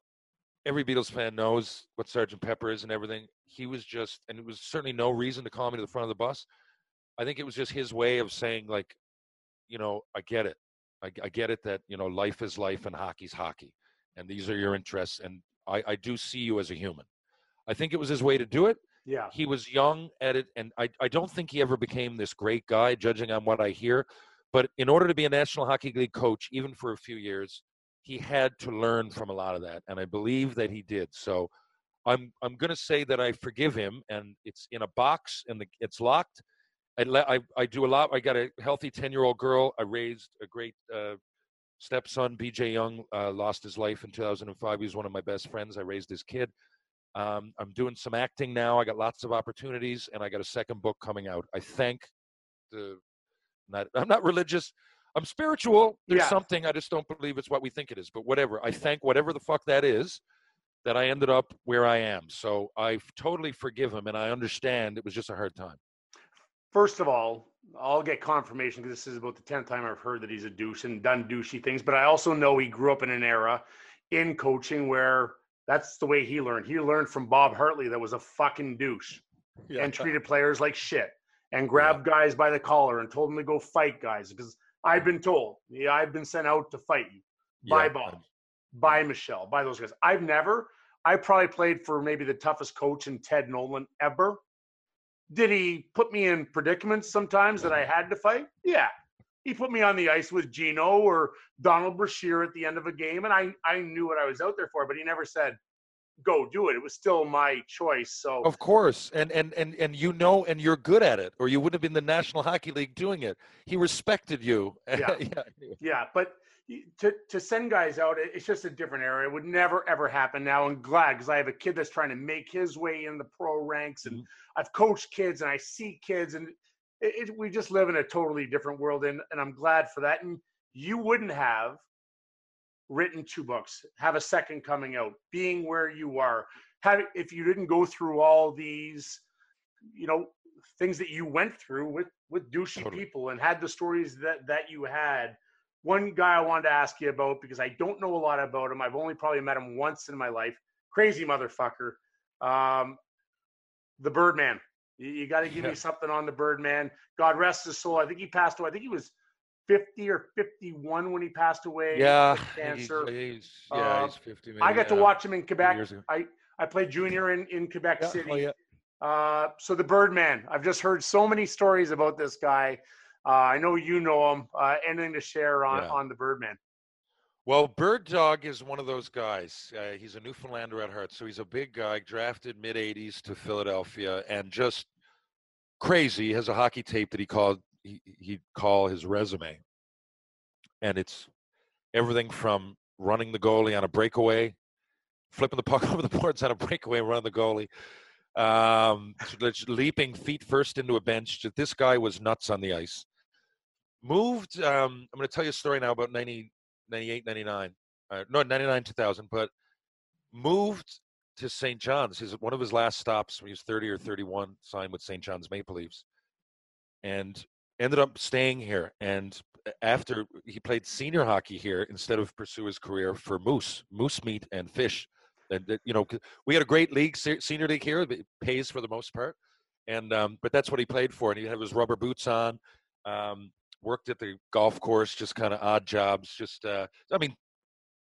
every Beatles fan knows what Sergeant Pepper is and everything. He was just, and it was certainly no reason to call me to the front of the bus. I think it was just his way of saying, like, you know, I get it. I, I get it that, you know, life is life and hockey's hockey. And these are your interests. And I, I do see you as a human. I think it was his way to do it Yeah. he was young at it and I, I don't think he ever became this great guy judging on what i hear but in order to be a national hockey league coach even for a few years he had to learn from a lot of that and i believe that he did so i'm i'm going to say that i forgive him and it's in a box and the, it's locked I, le- I i do a lot i got a healthy 10 year old girl i raised a great uh, stepson bj young uh, lost his life in 2005 he was one of my best friends i raised his kid um, I'm doing some acting now. I got lots of opportunities, and I got a second book coming out. I thank the. Not, I'm not religious. I'm spiritual. There's Yeah. something. I just don't believe it's what we think it is. But whatever. I thank whatever the fuck that is, that I ended up where I am. So I totally forgive him, and I understand it was just a hard time. First of all, I'll get confirmation because this is about the tenth time I've heard that he's a douche and done douchey things. But I also know he grew up in an era in coaching where that's the way he learned. He learned from Bob Hartley that was a fucking douche and treated players like shit and grabbed guys by the collar and told them to go fight guys because I've been told, yeah, I've been sent out to fight you by Yeah, Bob, by Michelle, by those guys. I've never. I probably played for maybe the toughest coach in Ted Nolan ever. Did he put me in predicaments sometimes that I uh-huh. had to fight? Yeah. He put me on the ice with Gino or Donald Brashear at the end of a game, and I, I knew what I was out there for, but he never said, go do it. It was still my choice. So Of course, and and and and you know, and you're good at it, or you wouldn't have been the National Hockey League doing it. He respected you. Yeah. yeah. Yeah, but to to send guys out, it's just a different era. It would never ever happen now. I'm glad because I have a kid that's trying to make his way in the pro ranks, and Mhm. I've coached kids and I see kids, and it, it, we just live in a totally different world, and and I'm glad for that. And you wouldn't have written two books, have a second coming out, being where you are, have if you didn't go through all these, you know, things that you went through with with douchey Totally. people and had the stories that that you had. One guy I wanted to ask you about because I don't know a lot about him. I've only probably met him once in my life. Crazy motherfucker. Um, the Birdman. You, you got to give Yeah. me something on the Birdman. God rest his soul. I think he passed away. I think he was 50 or 51 when he passed away. Yeah, with he's, cancer. he's, yeah, Uh, he's 50. I got to watch him in Quebec. I I played junior in in Quebec Yeah, City. oh, yeah. Uh, so the Birdman. I've just heard so many stories about this guy. Uh, I know you know him. Uh, anything to share on Yeah. on the Birdman? Well, Bird Dog is one of those guys. Uh, he's a Newfoundlander at heart, so he's a big guy, drafted mid '80s to Philadelphia, and just crazy. He has a hockey tape that he called he, he'd call his resume, and it's everything from running the goalie on a breakaway, flipping the puck over the boards on a breakaway, running the goalie, um, leaping feet first into a bench. This guy was nuts on the ice. Moved. Um, I'm going to tell you a story now about 90, 98, 99. Uh, no, 99, 2000. But moved to St. John's. His one of his last stops when he was 30 or 31. Signed with St. John's Maple Leafs, and ended up staying here. And after he played senior hockey here instead of pursue his career for moose, moose meat and fish. And you know we had a great league, senior league here. It pays for the most part, and um, but that's what he played for. And he had his rubber boots on. Um, worked at the golf course, just kind of odd jobs. Just, uh, I mean,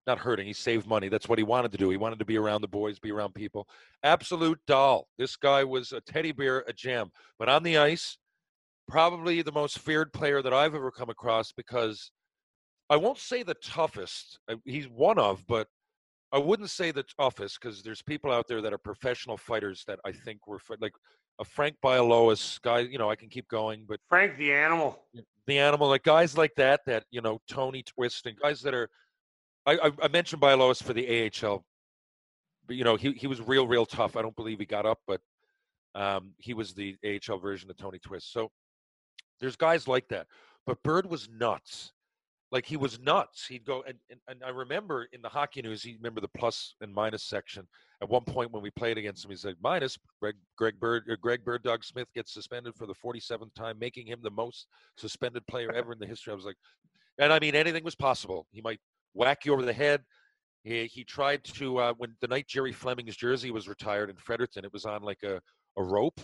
not hurting. He saved money. That's what he wanted to do. He wanted to be around the boys, be around people. Absolute doll. This guy was a teddy bear, a gem. But on the ice, probably the most feared player that I've ever come across because I won't say the toughest. uh, He's one of, but I wouldn't say the toughest because there's people out there that are professional fighters that I think were like a Frank Bialowas guy. You know, I can keep going, but Frank the animal. the animal, like guys like that, that you know, Tony Twist and guys that are. I I, mentioned Bialowas for the AHL, but you know, he he was real, real tough. I don't believe he got up, but um, he was the AHL version of Tony Twist. So there's guys like that, but Bird was nuts. Like he was nuts. He'd go and, and, and I remember in the hockey news, he remember the plus and minus section. At one point when we played against him, he said minus Greg Greg Bird uh, Greg Bird Dog Smyth gets suspended for the 47th time, making him the most suspended player ever in the history. I was like, and I mean anything was possible. He might whack you over the head. He, he tried to uh, when the night Gerry Fleming's jersey was retired in Fredericton, it was on like a, a rope.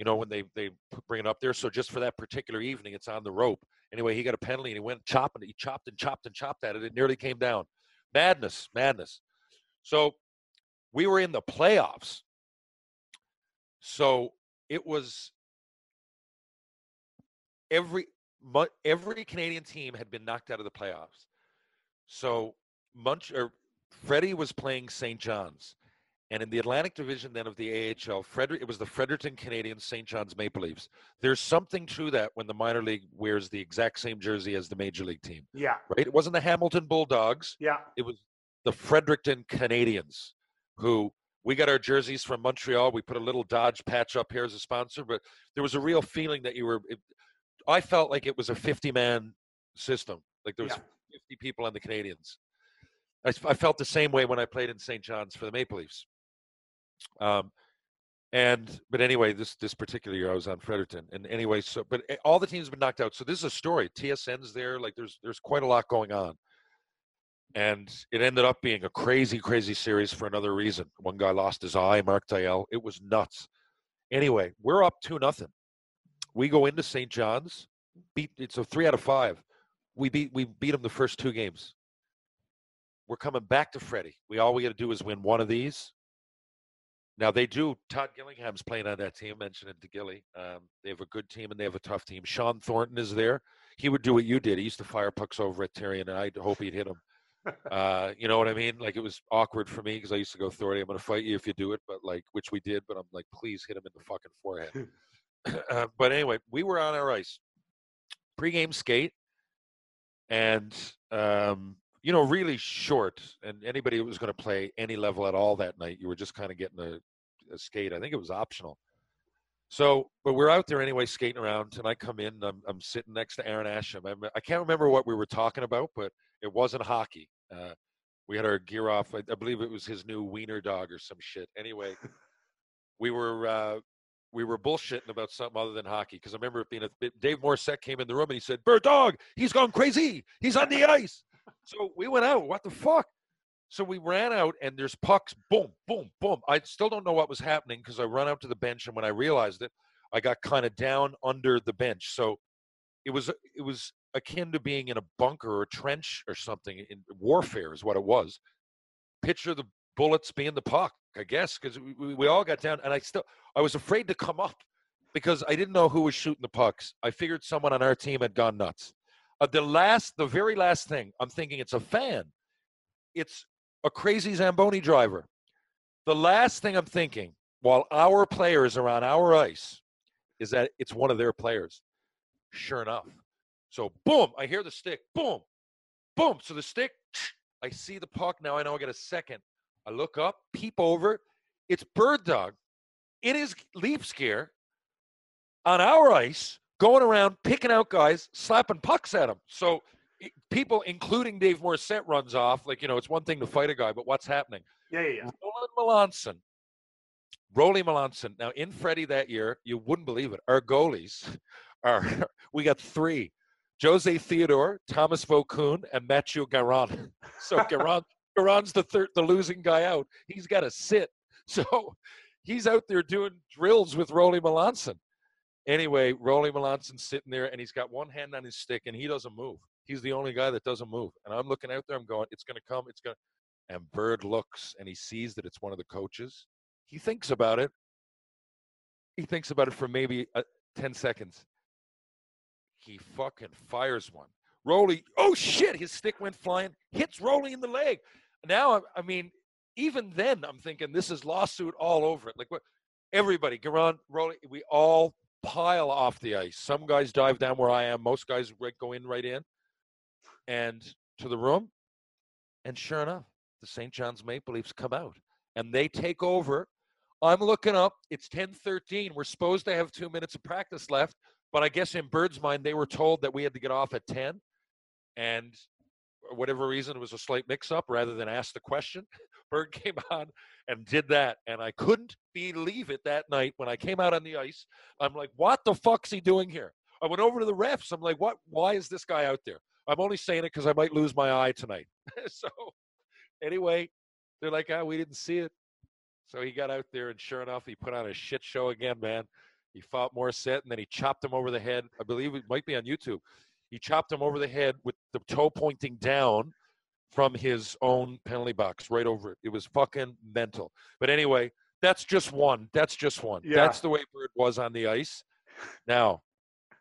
You know when they they bring it up there. So just for that particular evening, it's on the rope. Anyway, he got a penalty and he went chopping. He chopped and chopped and chopped at it. It nearly came down. Madness, madness. So we were in the playoffs. So it was every every Canadian team had been knocked out of the playoffs. So Munch or Freddie was playing St. John's. And in the Atlantic Division then of the AHL, Frederick it was the Fredericton Canadiens, St. John's Maple Leafs. There's something to that when the minor league wears the exact same jersey as the major league team, Yeah, right? It wasn't the Hamilton Bulldogs yeah. it was the Fredericton Canadiens who we got our jerseys from Montreal. We put a little Dodge patch up here as a sponsor, but there was a real feeling that you were. It, I felt like it was a 50 man system. Like there was Yeah. 50 people on the Canadiens. I felt the same way when I played in St. John's for the Maple Leafs. Um, and but anyway, this this particular year I was on Fredericton, and anyway, so but eh, all the teams have been knocked out. So this is a story. TSN's there. Like there's there's quite a lot going on and it ended up being a crazy, crazy series for another reason. One guy lost his eye, Mark Dial. It was nuts. Anyway, we're up two nothing. We go into St. John's, beat it's a three out of five. We beat we beat them the first two games. We're coming back to Freddie. We all we got to do is win one of these. Now they do. Todd Gillingham's playing on that team. Mentioned it to Gilly. Um, they have a good team and they have a tough team. Shawn Thornton is there. He would do what you did. He used to fire pucks over at Terry, and I'd hope he'd hit him. Uh, you know what I mean? Like it was awkward for me because I used to go Thorny. I'm going to fight you if you do it, but like which we did. But I'm like, please hit him in the fucking forehead. uh, but anyway, we were on our ice pre-game skate, and um, you know, really short. And anybody who was going to play any level at all that night, you were just kind of getting a skate. I think it was optional. So, but we're out there anyway, skating around, and I come in. I'm, I'm sitting next to Aaron Asham. I'm, I can't remember what we were talking about, but it wasn't hockey. Uh, we had our gear off. I, I believe it was his new wiener dog or some shit. Anyway, we were uh, we were bullshitting about something other than hockey because I remember it being a bit. Dave Morissette came in the room and he said, "Bird dog, he's gone crazy. He's on the ice." So we went out. What the fuck? So we ran out and there's pucks. Boom, boom, boom. I still don't know what was happening because I run out to the bench and when I realized it, I got kind of down under the bench. So it was it was akin to being in a bunker or a trench or something in warfare is what it was. Picture the bullets being the puck, I guess, because we, we, all got down and I still I was afraid to come up because I didn't know who was shooting the pucks. I figured someone on our team had gone nuts. Uh, the last, the very last thing, I'm thinking it's a fan. It's a crazy Zamboni driver. The last thing I'm thinking while our players are on our ice is that it's one of their players. Sure enough. So boom, I hear the stick. Boom, boom. So the stick, I see the puck. Now I know I got a second. I look up, peep over. It's Bird Dog in his leaf scare on our ice, going around picking out guys, slapping pucks at them. So people, including Dave Morissette, runs off. Like, you know, it's one thing to fight a guy, but what's happening? Yeah, yeah, yeah. Roland Melanson. Rolly Melanson. Now, in Freddie that year, you wouldn't believe it. Our goalies are, we got three Jose Theodore, Tomas Vokoun, and Mathieu Garon. So Garon, Garon's the third, the losing guy out. He's got to sit. So he's out there doing drills with Rolly Melanson. Anyway, Rolly Melanson's sitting there and he's got one hand on his stick and he doesn't move. He's the only guy that doesn't move. And I'm looking out there. I'm going, it's going to come. It's going to. And Bird looks and he sees that it's one of the coaches. He thinks about it. He thinks about it for maybe uh, 10 seconds. He fucking fires one. Roly, oh shit, his stick went flying, hits Roly in the leg. Now, I, mean, even then, I'm thinking this is lawsuit all over it. Like, what? Everybody, Garon, Roly, we all pile off the ice. Some guys dive down where I am. Most guys go in right in, and to the room. And sure enough, the St. John's Maple Leafs come out, and they take over. I'm looking up. It's 10:13. We're supposed to have two minutes of practice left, but I guess in Bird's mind, they were told that we had to get off at 10, and whatever reason, it was a slight mix-up. Rather than ask the question, Bird came on and did that, and I couldn't believe it that night when I came out on the ice. I'm like, "What the fuck's he doing here?" I went over to the refs. I'm like, "What? Why is this guy out there?" I'm only saying it because I might lose my eye tonight. so, anyway, they're like, "Ah, we didn't see it." So he got out there, and sure enough, he put on a shit show again, man. He fought Morissette, and then he chopped him over the head. I believe it might be on YouTube. He chopped him over the head with the toe pointing down from his own penalty box, right over it. It was fucking mental. But anyway, that's just one. That's just one. Yeah. That's the way Bird was on the ice. Now,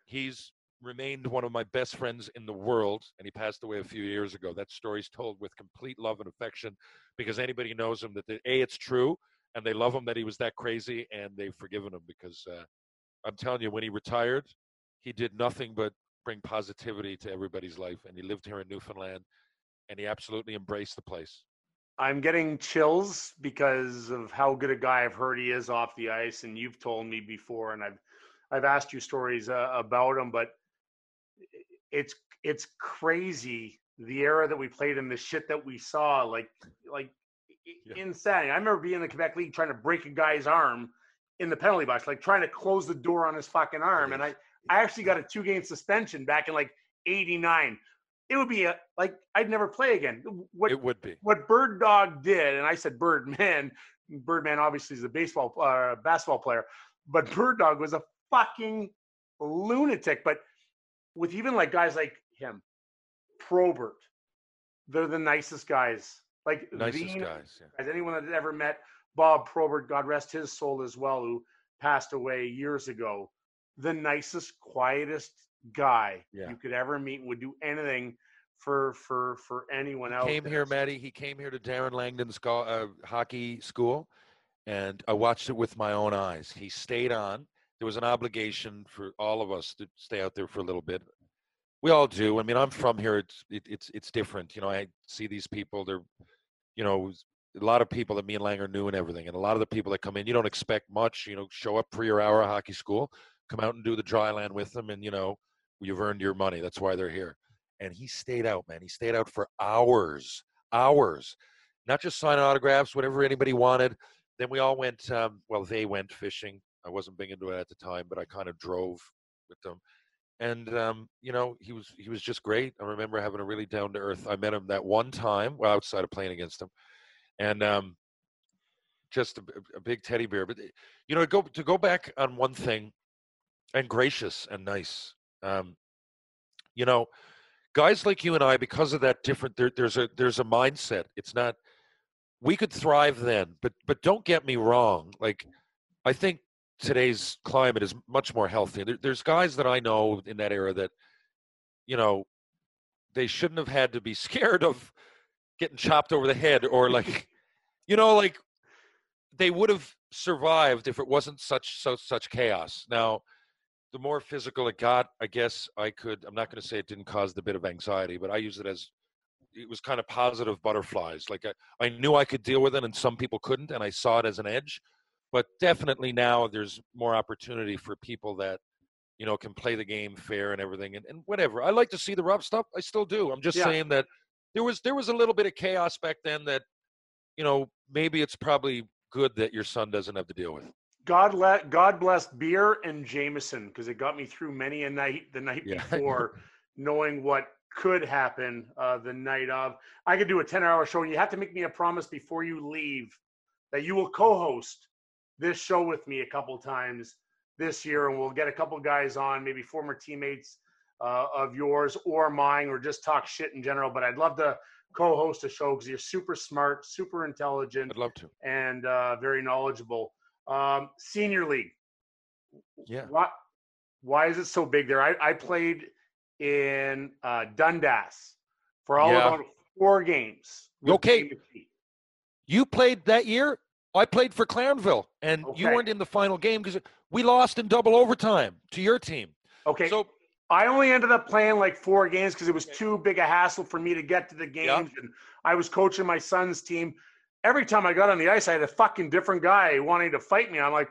he's remained one of my best friends in the world, and he passed away a few years ago. That story's told with complete love and affection because anybody knows him that the, a it's true, and they love him that he was that crazy, and they've forgiven him because uh, I'm telling you, when he retired, he did nothing but bring positivity to everybody's life, and he lived here in Newfoundland, and he absolutely embraced the place. I'm getting chills because of how good a guy I've heard he is off the ice, and you've told me before, and I've I've asked you stories uh, about him, but it's it's crazy the era that we played in, the shit that we saw, like like Yeah. insanity. I remember being in the Quebec League trying to break a guy's arm in the penalty box, like trying to close the door on his fucking arm, and I I actually got a two game suspension back in like '89. It would be a like I'd never play again. What It would be. what Bird Dog did, and I said Birdman. Birdman obviously is a baseball uh, basketball player, but Bird Dog was a fucking lunatic. But with even like guys like him, Probert, they're the nicest guys. Like Nicest the guys. Yeah. as anyone that's ever met Bob Probert, God rest his soul as well, who passed away years ago. The nicest, quietest guy Yeah. you could ever meet would do anything for for for anyone else. came here, Maddie. He came here to Darren Langdon's go- uh, hockey school, and I watched it with my own eyes. He stayed on. There was an obligation for all of us to stay out there for a little bit. We all do. I mean, I'm from here. It's it, it's it's different. You know, I see these people. They're, you know, a lot of people that me and Langer knew and everything, and a lot of the people that come in, you don't expect much. You know, show up for your hour of hockey school, come out and do the dry land with them, and you know, you've earned your money. That's why they're here and he stayed out, man. He stayed out for hours, hours, not just signing autographs, whatever anybody wanted. Then we all went, um, well, they went fishing. I wasn't big into it at the time, but I kind of drove with them. And um, you know, he was he was just great. I remember having a really down to earth. I met him that one time, well, outside of playing against him, and um, just a, a big teddy bear. But you know, to go to go back on one thing, and gracious and nice. Um, you know, guys like you and I, because of that different, there, there's a there's a mindset. It's not we could thrive then, but but don't get me wrong. Like I think today's climate is much more healthy. There, there's guys that I know in that era that, you know, they shouldn't have had to be scared of getting chopped over the head or like, you know, like they would have survived if it wasn't such so such chaos. Now, the more physical it got, I guess I could. I'm not going to say it didn't cause the bit of anxiety, but I use it as it was kind of positive butterflies. Like I, I knew I could deal with it, and some people couldn't, and I saw it as an edge. But definitely now there's more opportunity for people that you know can play the game fair and everything, and, and whatever. I like to see the rough stuff. I still do. I'm just Yeah. saying that there was there was a little bit of chaos back then that you know maybe it's probably good that your son doesn't have to deal with. God let God bless beer and Jameson because it got me through many a night the night Yeah. before, knowing what could happen uh, the night of. I could do a ten-hour show, and you have to make me a promise before you leave that you will co-host this show with me a couple times this year, and we'll get a couple guys on, maybe former teammates uh, of yours or mine, or just talk shit in general. But I'd love to co-host a show because you're super smart, super intelligent, I'd love to. and uh, very knowledgeable. Um, senior league. Yeah. Why, why is it so big there? I, I played in uh, Dundas for all Yeah. about four games. Okay. You played that year. I played for Clarenville, and you weren't in the final game because we lost in double overtime to your team. Okay. So I only ended up playing like four games because it was too big a hassle for me to get to the games. And I was coaching my son's team. Every time I got on the ice, I had a fucking different guy wanting to fight me. I'm like,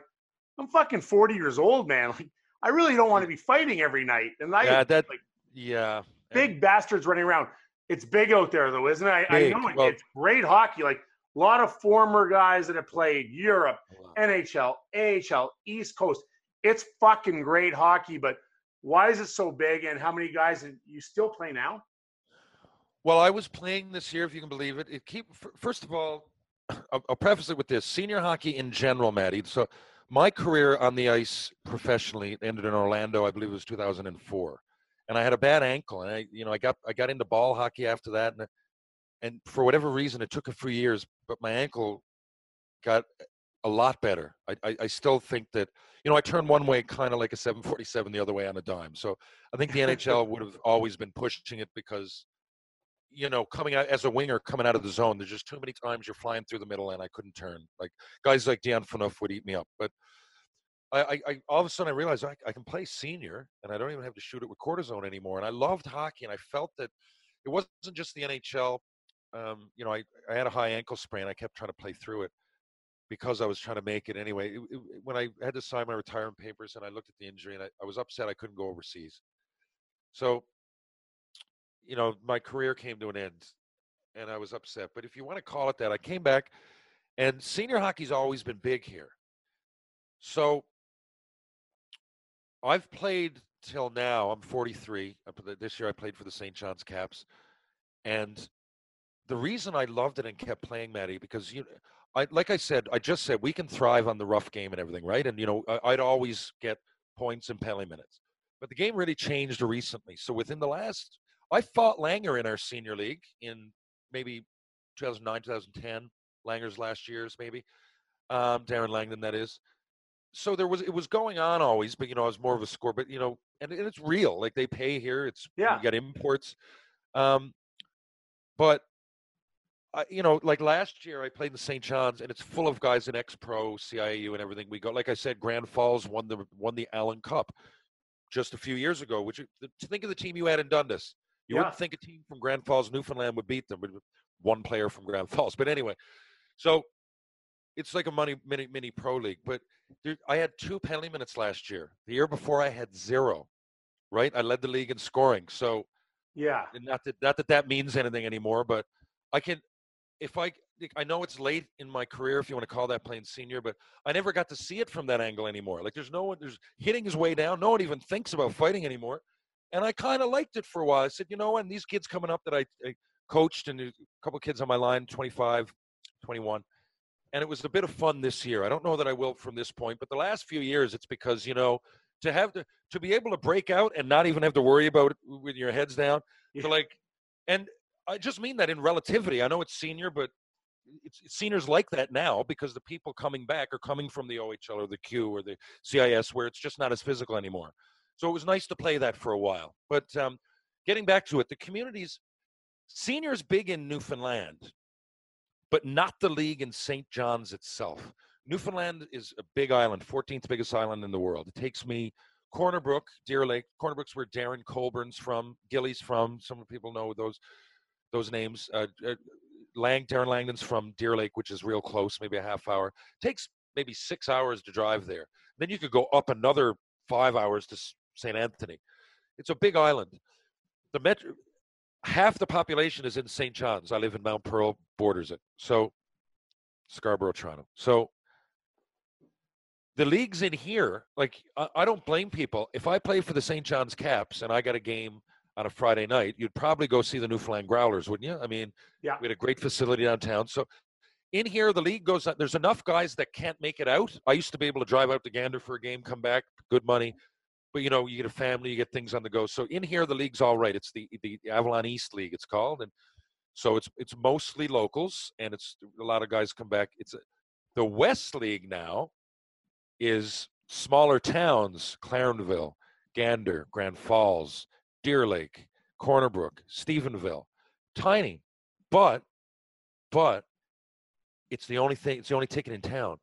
I'm fucking 40 years old, man. Like, I really don't want to be fighting every night. And I yeah, that like yeah. big bastards running around. It's big out there, though, isn't it? I, I know it. Well- it's great hockey. Like a lot of former guys that have played Europe, oh, And NHL, AHL, East Coast. It's fucking great hockey, but why is it so big? And how many guys you still play now? Well, I was playing this year, if you can believe it. It keep first of all, I'll, I'll preface it with this: senior hockey in general, Maddie. So, my career on the ice professionally ended in Orlando. I believe it was 2004, and I had a bad ankle, and I, you know, I got I got into ball hockey after that, and and for whatever reason, it took a few years, but my ankle got a lot better. I I, I still think that you know I turn one way kind of like a 747 the other way on a dime. So I think the NHL would have always been pushing it because you know, coming out as a winger, coming out of the zone, there's just too many times you're flying through the middle and I couldn't turn. Like guys like Dion Phaneuf would eat me up. But I, I, I all of a sudden I realized I, I can play senior and I don't even have to shoot it with cortisone anymore. And I loved hockey and I felt that it wasn't just the NHL. Um, you know, I, I had a high ankle sprain. I kept trying to play through it because I was trying to make it anyway. It- it- when I had to sign my retirement papers and I looked at the injury and I, I was upset I couldn't go overseas. So you know, my career came to an end and I was upset. But if you want to call it that, I came back and senior hockey's always been big here. So I've played till now. I'm 43. This year I played for the St. John's Caps. And the reason I loved it and kept playing, Maddie, because you I like I said, I just said we can thrive on the rough game and everything, right? And you know, I, I'd always get points and penalty minutes. But the game really changed recently. So within the last I fought Langer in our senior league in maybe 2009, 2010. Langer's last year's maybe. Um, Darren Langdon, that is. So there was it was going on always, but you know I was more of a score. But you know, and, and it's real. Like they pay here. It's Yeah. You got imports. Um, but I, you know, like last year I played in St. John's, and it's full of guys in ex-pro, CIAU, and everything. We go, like I said, Grand Falls won the won the Allen Cup just a few years ago. Which to think of the team you had in Dundas, you Yeah. wouldn't think a team from Grand Falls, Newfoundland would beat them, but one player from Grand Falls. But anyway, so it's like a money mini mini pro league. But there, I had two penalty minutes last year. The year before I had zero. Right, I led the league in scoring. So Yeah. and not that not that that means anything anymore, but I can if I I know it's late in my career if you want to call that playing senior, but I never got to see it from that angle anymore. Like there's no one there's hitting his way down. No one even thinks about fighting anymore. And I kind of liked it for a while. I said, you know, and these kids coming up that I, I coached and a couple of kids on my line, 25, 21. And it was a bit of fun this year. I don't know that I will from this point, but the last few years it's because, you know, to have to to be able to break out and not even have to worry about it with your heads down Yeah. to like and I just mean that in relativity. I know it's senior, but it's, it's seniors like that now because the people coming back are coming from the OHL or the Q or the CIS where it's just not as physical anymore. So it was nice to play that for a while. But um, getting back to it, the communities, seniors big in Newfoundland, but not the league in St. John's itself. Newfoundland is a big island, 14th biggest island in the world. It takes me Corner Brook, Deer Lake. Corner Brook's where Darren Colburn's from, Gilly's from. Some people know those those names. Uh, uh, Lang, Darren Langdon's from Deer Lake, which is real close, maybe a half hour. Takes maybe six hours to drive there. Then you could go up another five hours to St. Anthony. It's a big island. The metro, half the population is in St. John's. I live in Mount Pearl, borders it. So Scarborough, Toronto. So the leagues in here, like I, I don't blame people. If I play for the St. John's Caps and I got a game on a Friday night, you'd probably go see the Newfoundland Growlers, wouldn't you? I mean, Yeah. we had a great facility downtown. So in here, the league goes. There's enough guys that can't make it out. I used to be able to drive out to Gander for a game, come back, good money. but you know, you get a family, you get things on the go. So in here, the league's all right. It's the the Avalon East League, it's called, and so it's it's mostly locals, and it's a lot of guys come back. It's a, the West League now is smaller towns: Clarenville, Gander, Grand Falls, Deer Lake, Corner Brook, Stephenville, tiny, but but it's the only thing. It's the only ticket in town.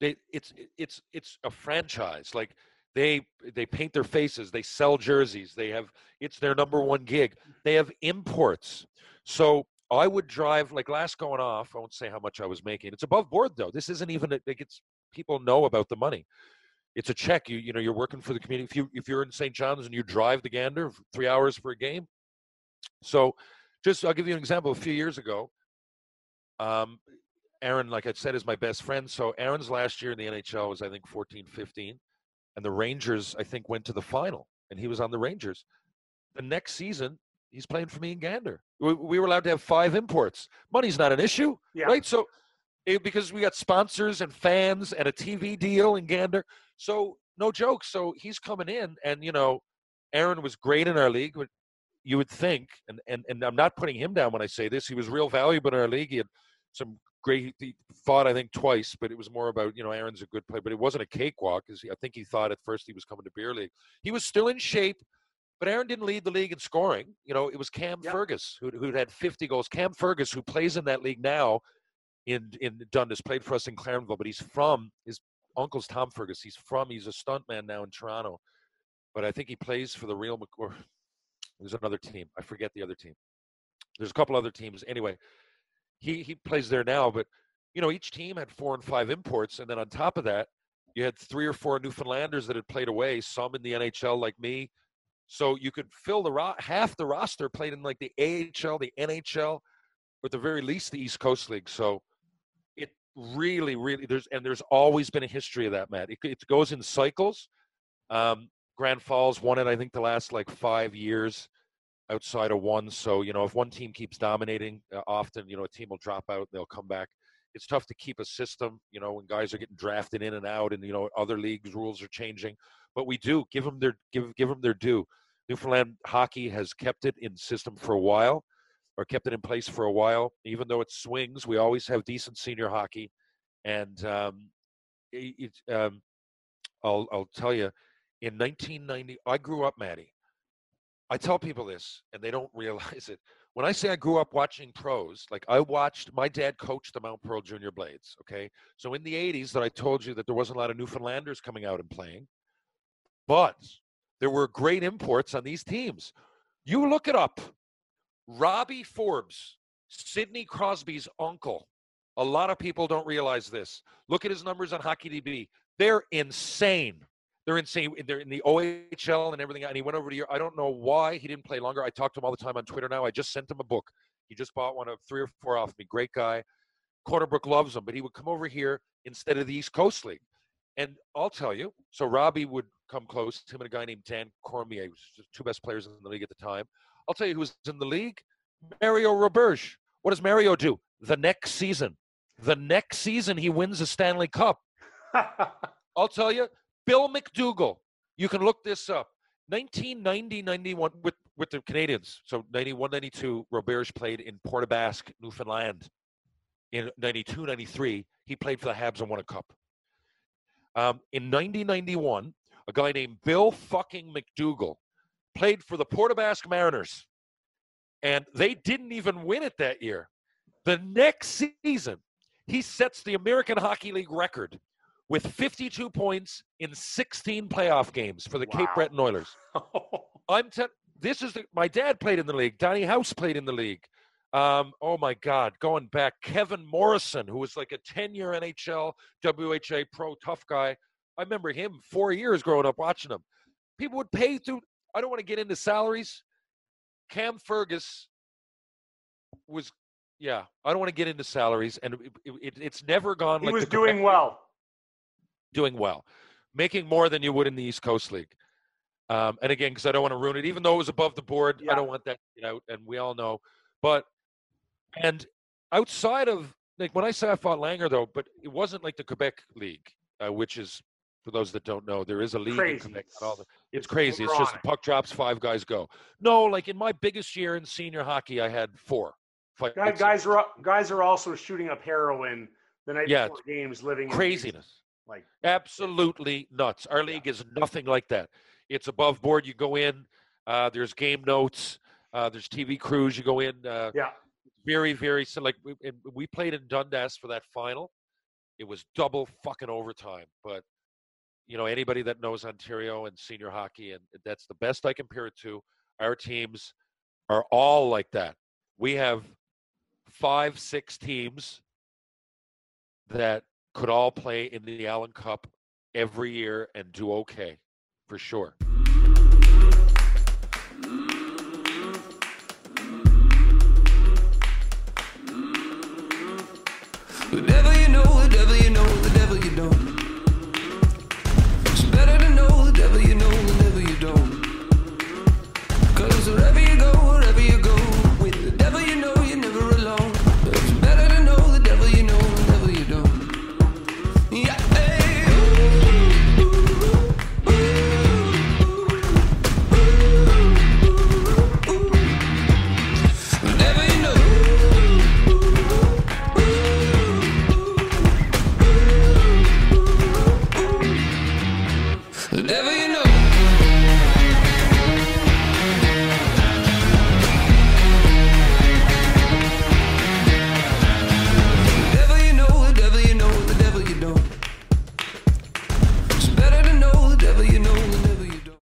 They, it's it's it's a franchise. Like they they paint their faces. They sell jerseys. They have it's their number one gig. They have imports. So I would drive like last going off. I won't say how much I was making. It's above board though. This isn't even like it's people know about the money. It's a check. You you know you're working for the community. If you if you're in St. John's and you drive the Gander three hours for a game. So, just I'll give you an example. A few years ago, um, Aaron, like I said, is my best friend. So Aaron's last year in the NHL was I think 14, 15, and the Rangers I think went to the final, and he was on the Rangers. The next season, he's playing for me in Gander. We, we were allowed to have five imports. Money's not an issue, Yeah. right? So it, because we got sponsors and fans and a TV deal in Gander, so no joke. So he's coming in, and you know, Aaron was great in our league, but you would think, and, and, and I'm not putting him down when I say this, he was real valuable in our league. He had some great, he fought, I think, twice, but it was more about, you know, Aaron's a good player, but it wasn't a cakewalk because I think he thought at first he was coming to beer league. He was still in shape, but Aaron didn't lead the league in scoring. You know, it was Cam Yep. Fergus who'd, who'd had 50 goals. Cam Fergus, who plays in that league now in, in Dundas, played for us in Clarenville, but he's from, his uncle's Tom Fergus. He's from, he's a stuntman now in Toronto, but I think he plays for the Real, Mc- or there's another team. I forget the other team. There's a couple other teams. Anyway, he he plays there now, but you know each team had four and five imports, and then on top of that, you had three or four Newfoundlanders that had played away, some in the NHL like me. So you could fill the ro- half the roster played in like the AHL, the NHL, or at the very least the East Coast League. So really, really there's and there's always been a history of that, Matt. It, it goes in cycles. Um, Grand Falls won it, I think, the last like five years outside of one. So, you know, if one team keeps dominating, uh, often, you know, a team will drop out, they'll come back. It's tough to keep a system, you know, when guys are getting drafted in and out and, you know, other leagues rules are changing. But we do give them their give give them their due. Newfoundland hockey has kept it in system for a while or kept it in place for a while. Even though it swings, we always have decent senior hockey. And um, it, um, I'll, I'll tell you, in 1990, I grew up, Maddie. I tell people this, and they don't realize it. When I say I grew up watching pros, like I watched my dad coach the Mount Pearl Junior Blades. Okay, so in the 80s, that I told you that there wasn't a lot of Newfoundlanders coming out and playing, but there were great imports on these teams. You look it up. Robbie Forbes, Sidney Crosby's uncle. A lot of people don't realize this. Look at his numbers on HockeyDB. They're insane. They're insane. They're in the OHL and everything. And he went over to your. I don't know why he didn't play longer. I talk to him all the time on Twitter now. I just sent him a book. He just bought one of three or four off me. Great guy. Corner Brook loves him, but he would come over here instead of the East Coast League. And I'll tell you, so Robbie would come close. Him and a guy named Dan Cormier, two best players in the league at the time. I'll tell you who was in the league. Mario Roberge. What does Mario do? The next season. The next season, he wins a Stanley Cup. I'll tell you, Bill McDougall. You can look this up. 1990 91 with, with the Canadiens. So 91 92, Roberge played in Port aux Basques, Newfoundland. In 92 93, he played for the Habs and won a cup. Um, in 1991, a guy named Bill fucking McDougall played for the Port aux Mariners. And they didn't even win it that year. The next season, he sets the American Hockey League record with 52 points in 16 playoff games for the Cape Breton Oilers. I'm te- this is the, my dad played in the league. Donnie House played in the league. Um, oh my God, going back, Kevin Morrison, who was like a 10 year NHL WHA pro tough guy. I remember him four years growing up watching him. People would pay through. I don't want to get into salaries. Cam Fergus was, yeah, I don't want to get into salaries, and it, it, it's never gone. he like was doing well. doing well, making more than you would in the East Coast League. Um, and again, because I don't want to ruin it, even though it was above the board, Yeah. I don't want that to get out, and we all know. But and outside of like when I say I fought Langer though, but it wasn't like the Quebec League, uh, which is For those that don't know, there is a league Crazy. Quebec. the- it's crazy. It's just puck drops, five guys go. No, like in my biggest year in senior hockey, I had four. fights Guys, guys are guys are also shooting up heroin the night Yeah, before games, living in craziness. Like Absolutely nuts. Our league is nothing like that. It's above board. You go in. Uh, there's game notes. Uh, there's TV crews. You go in. Uh, yeah, very, very so like we, we played in Dundas for that final. It was double fucking overtime, but you know anybody that knows Ontario and senior hockey, and that's the best I compare it to. Our teams are all like that. We have five, six teams that could all play in the Allen Cup every year and do okay, for sure.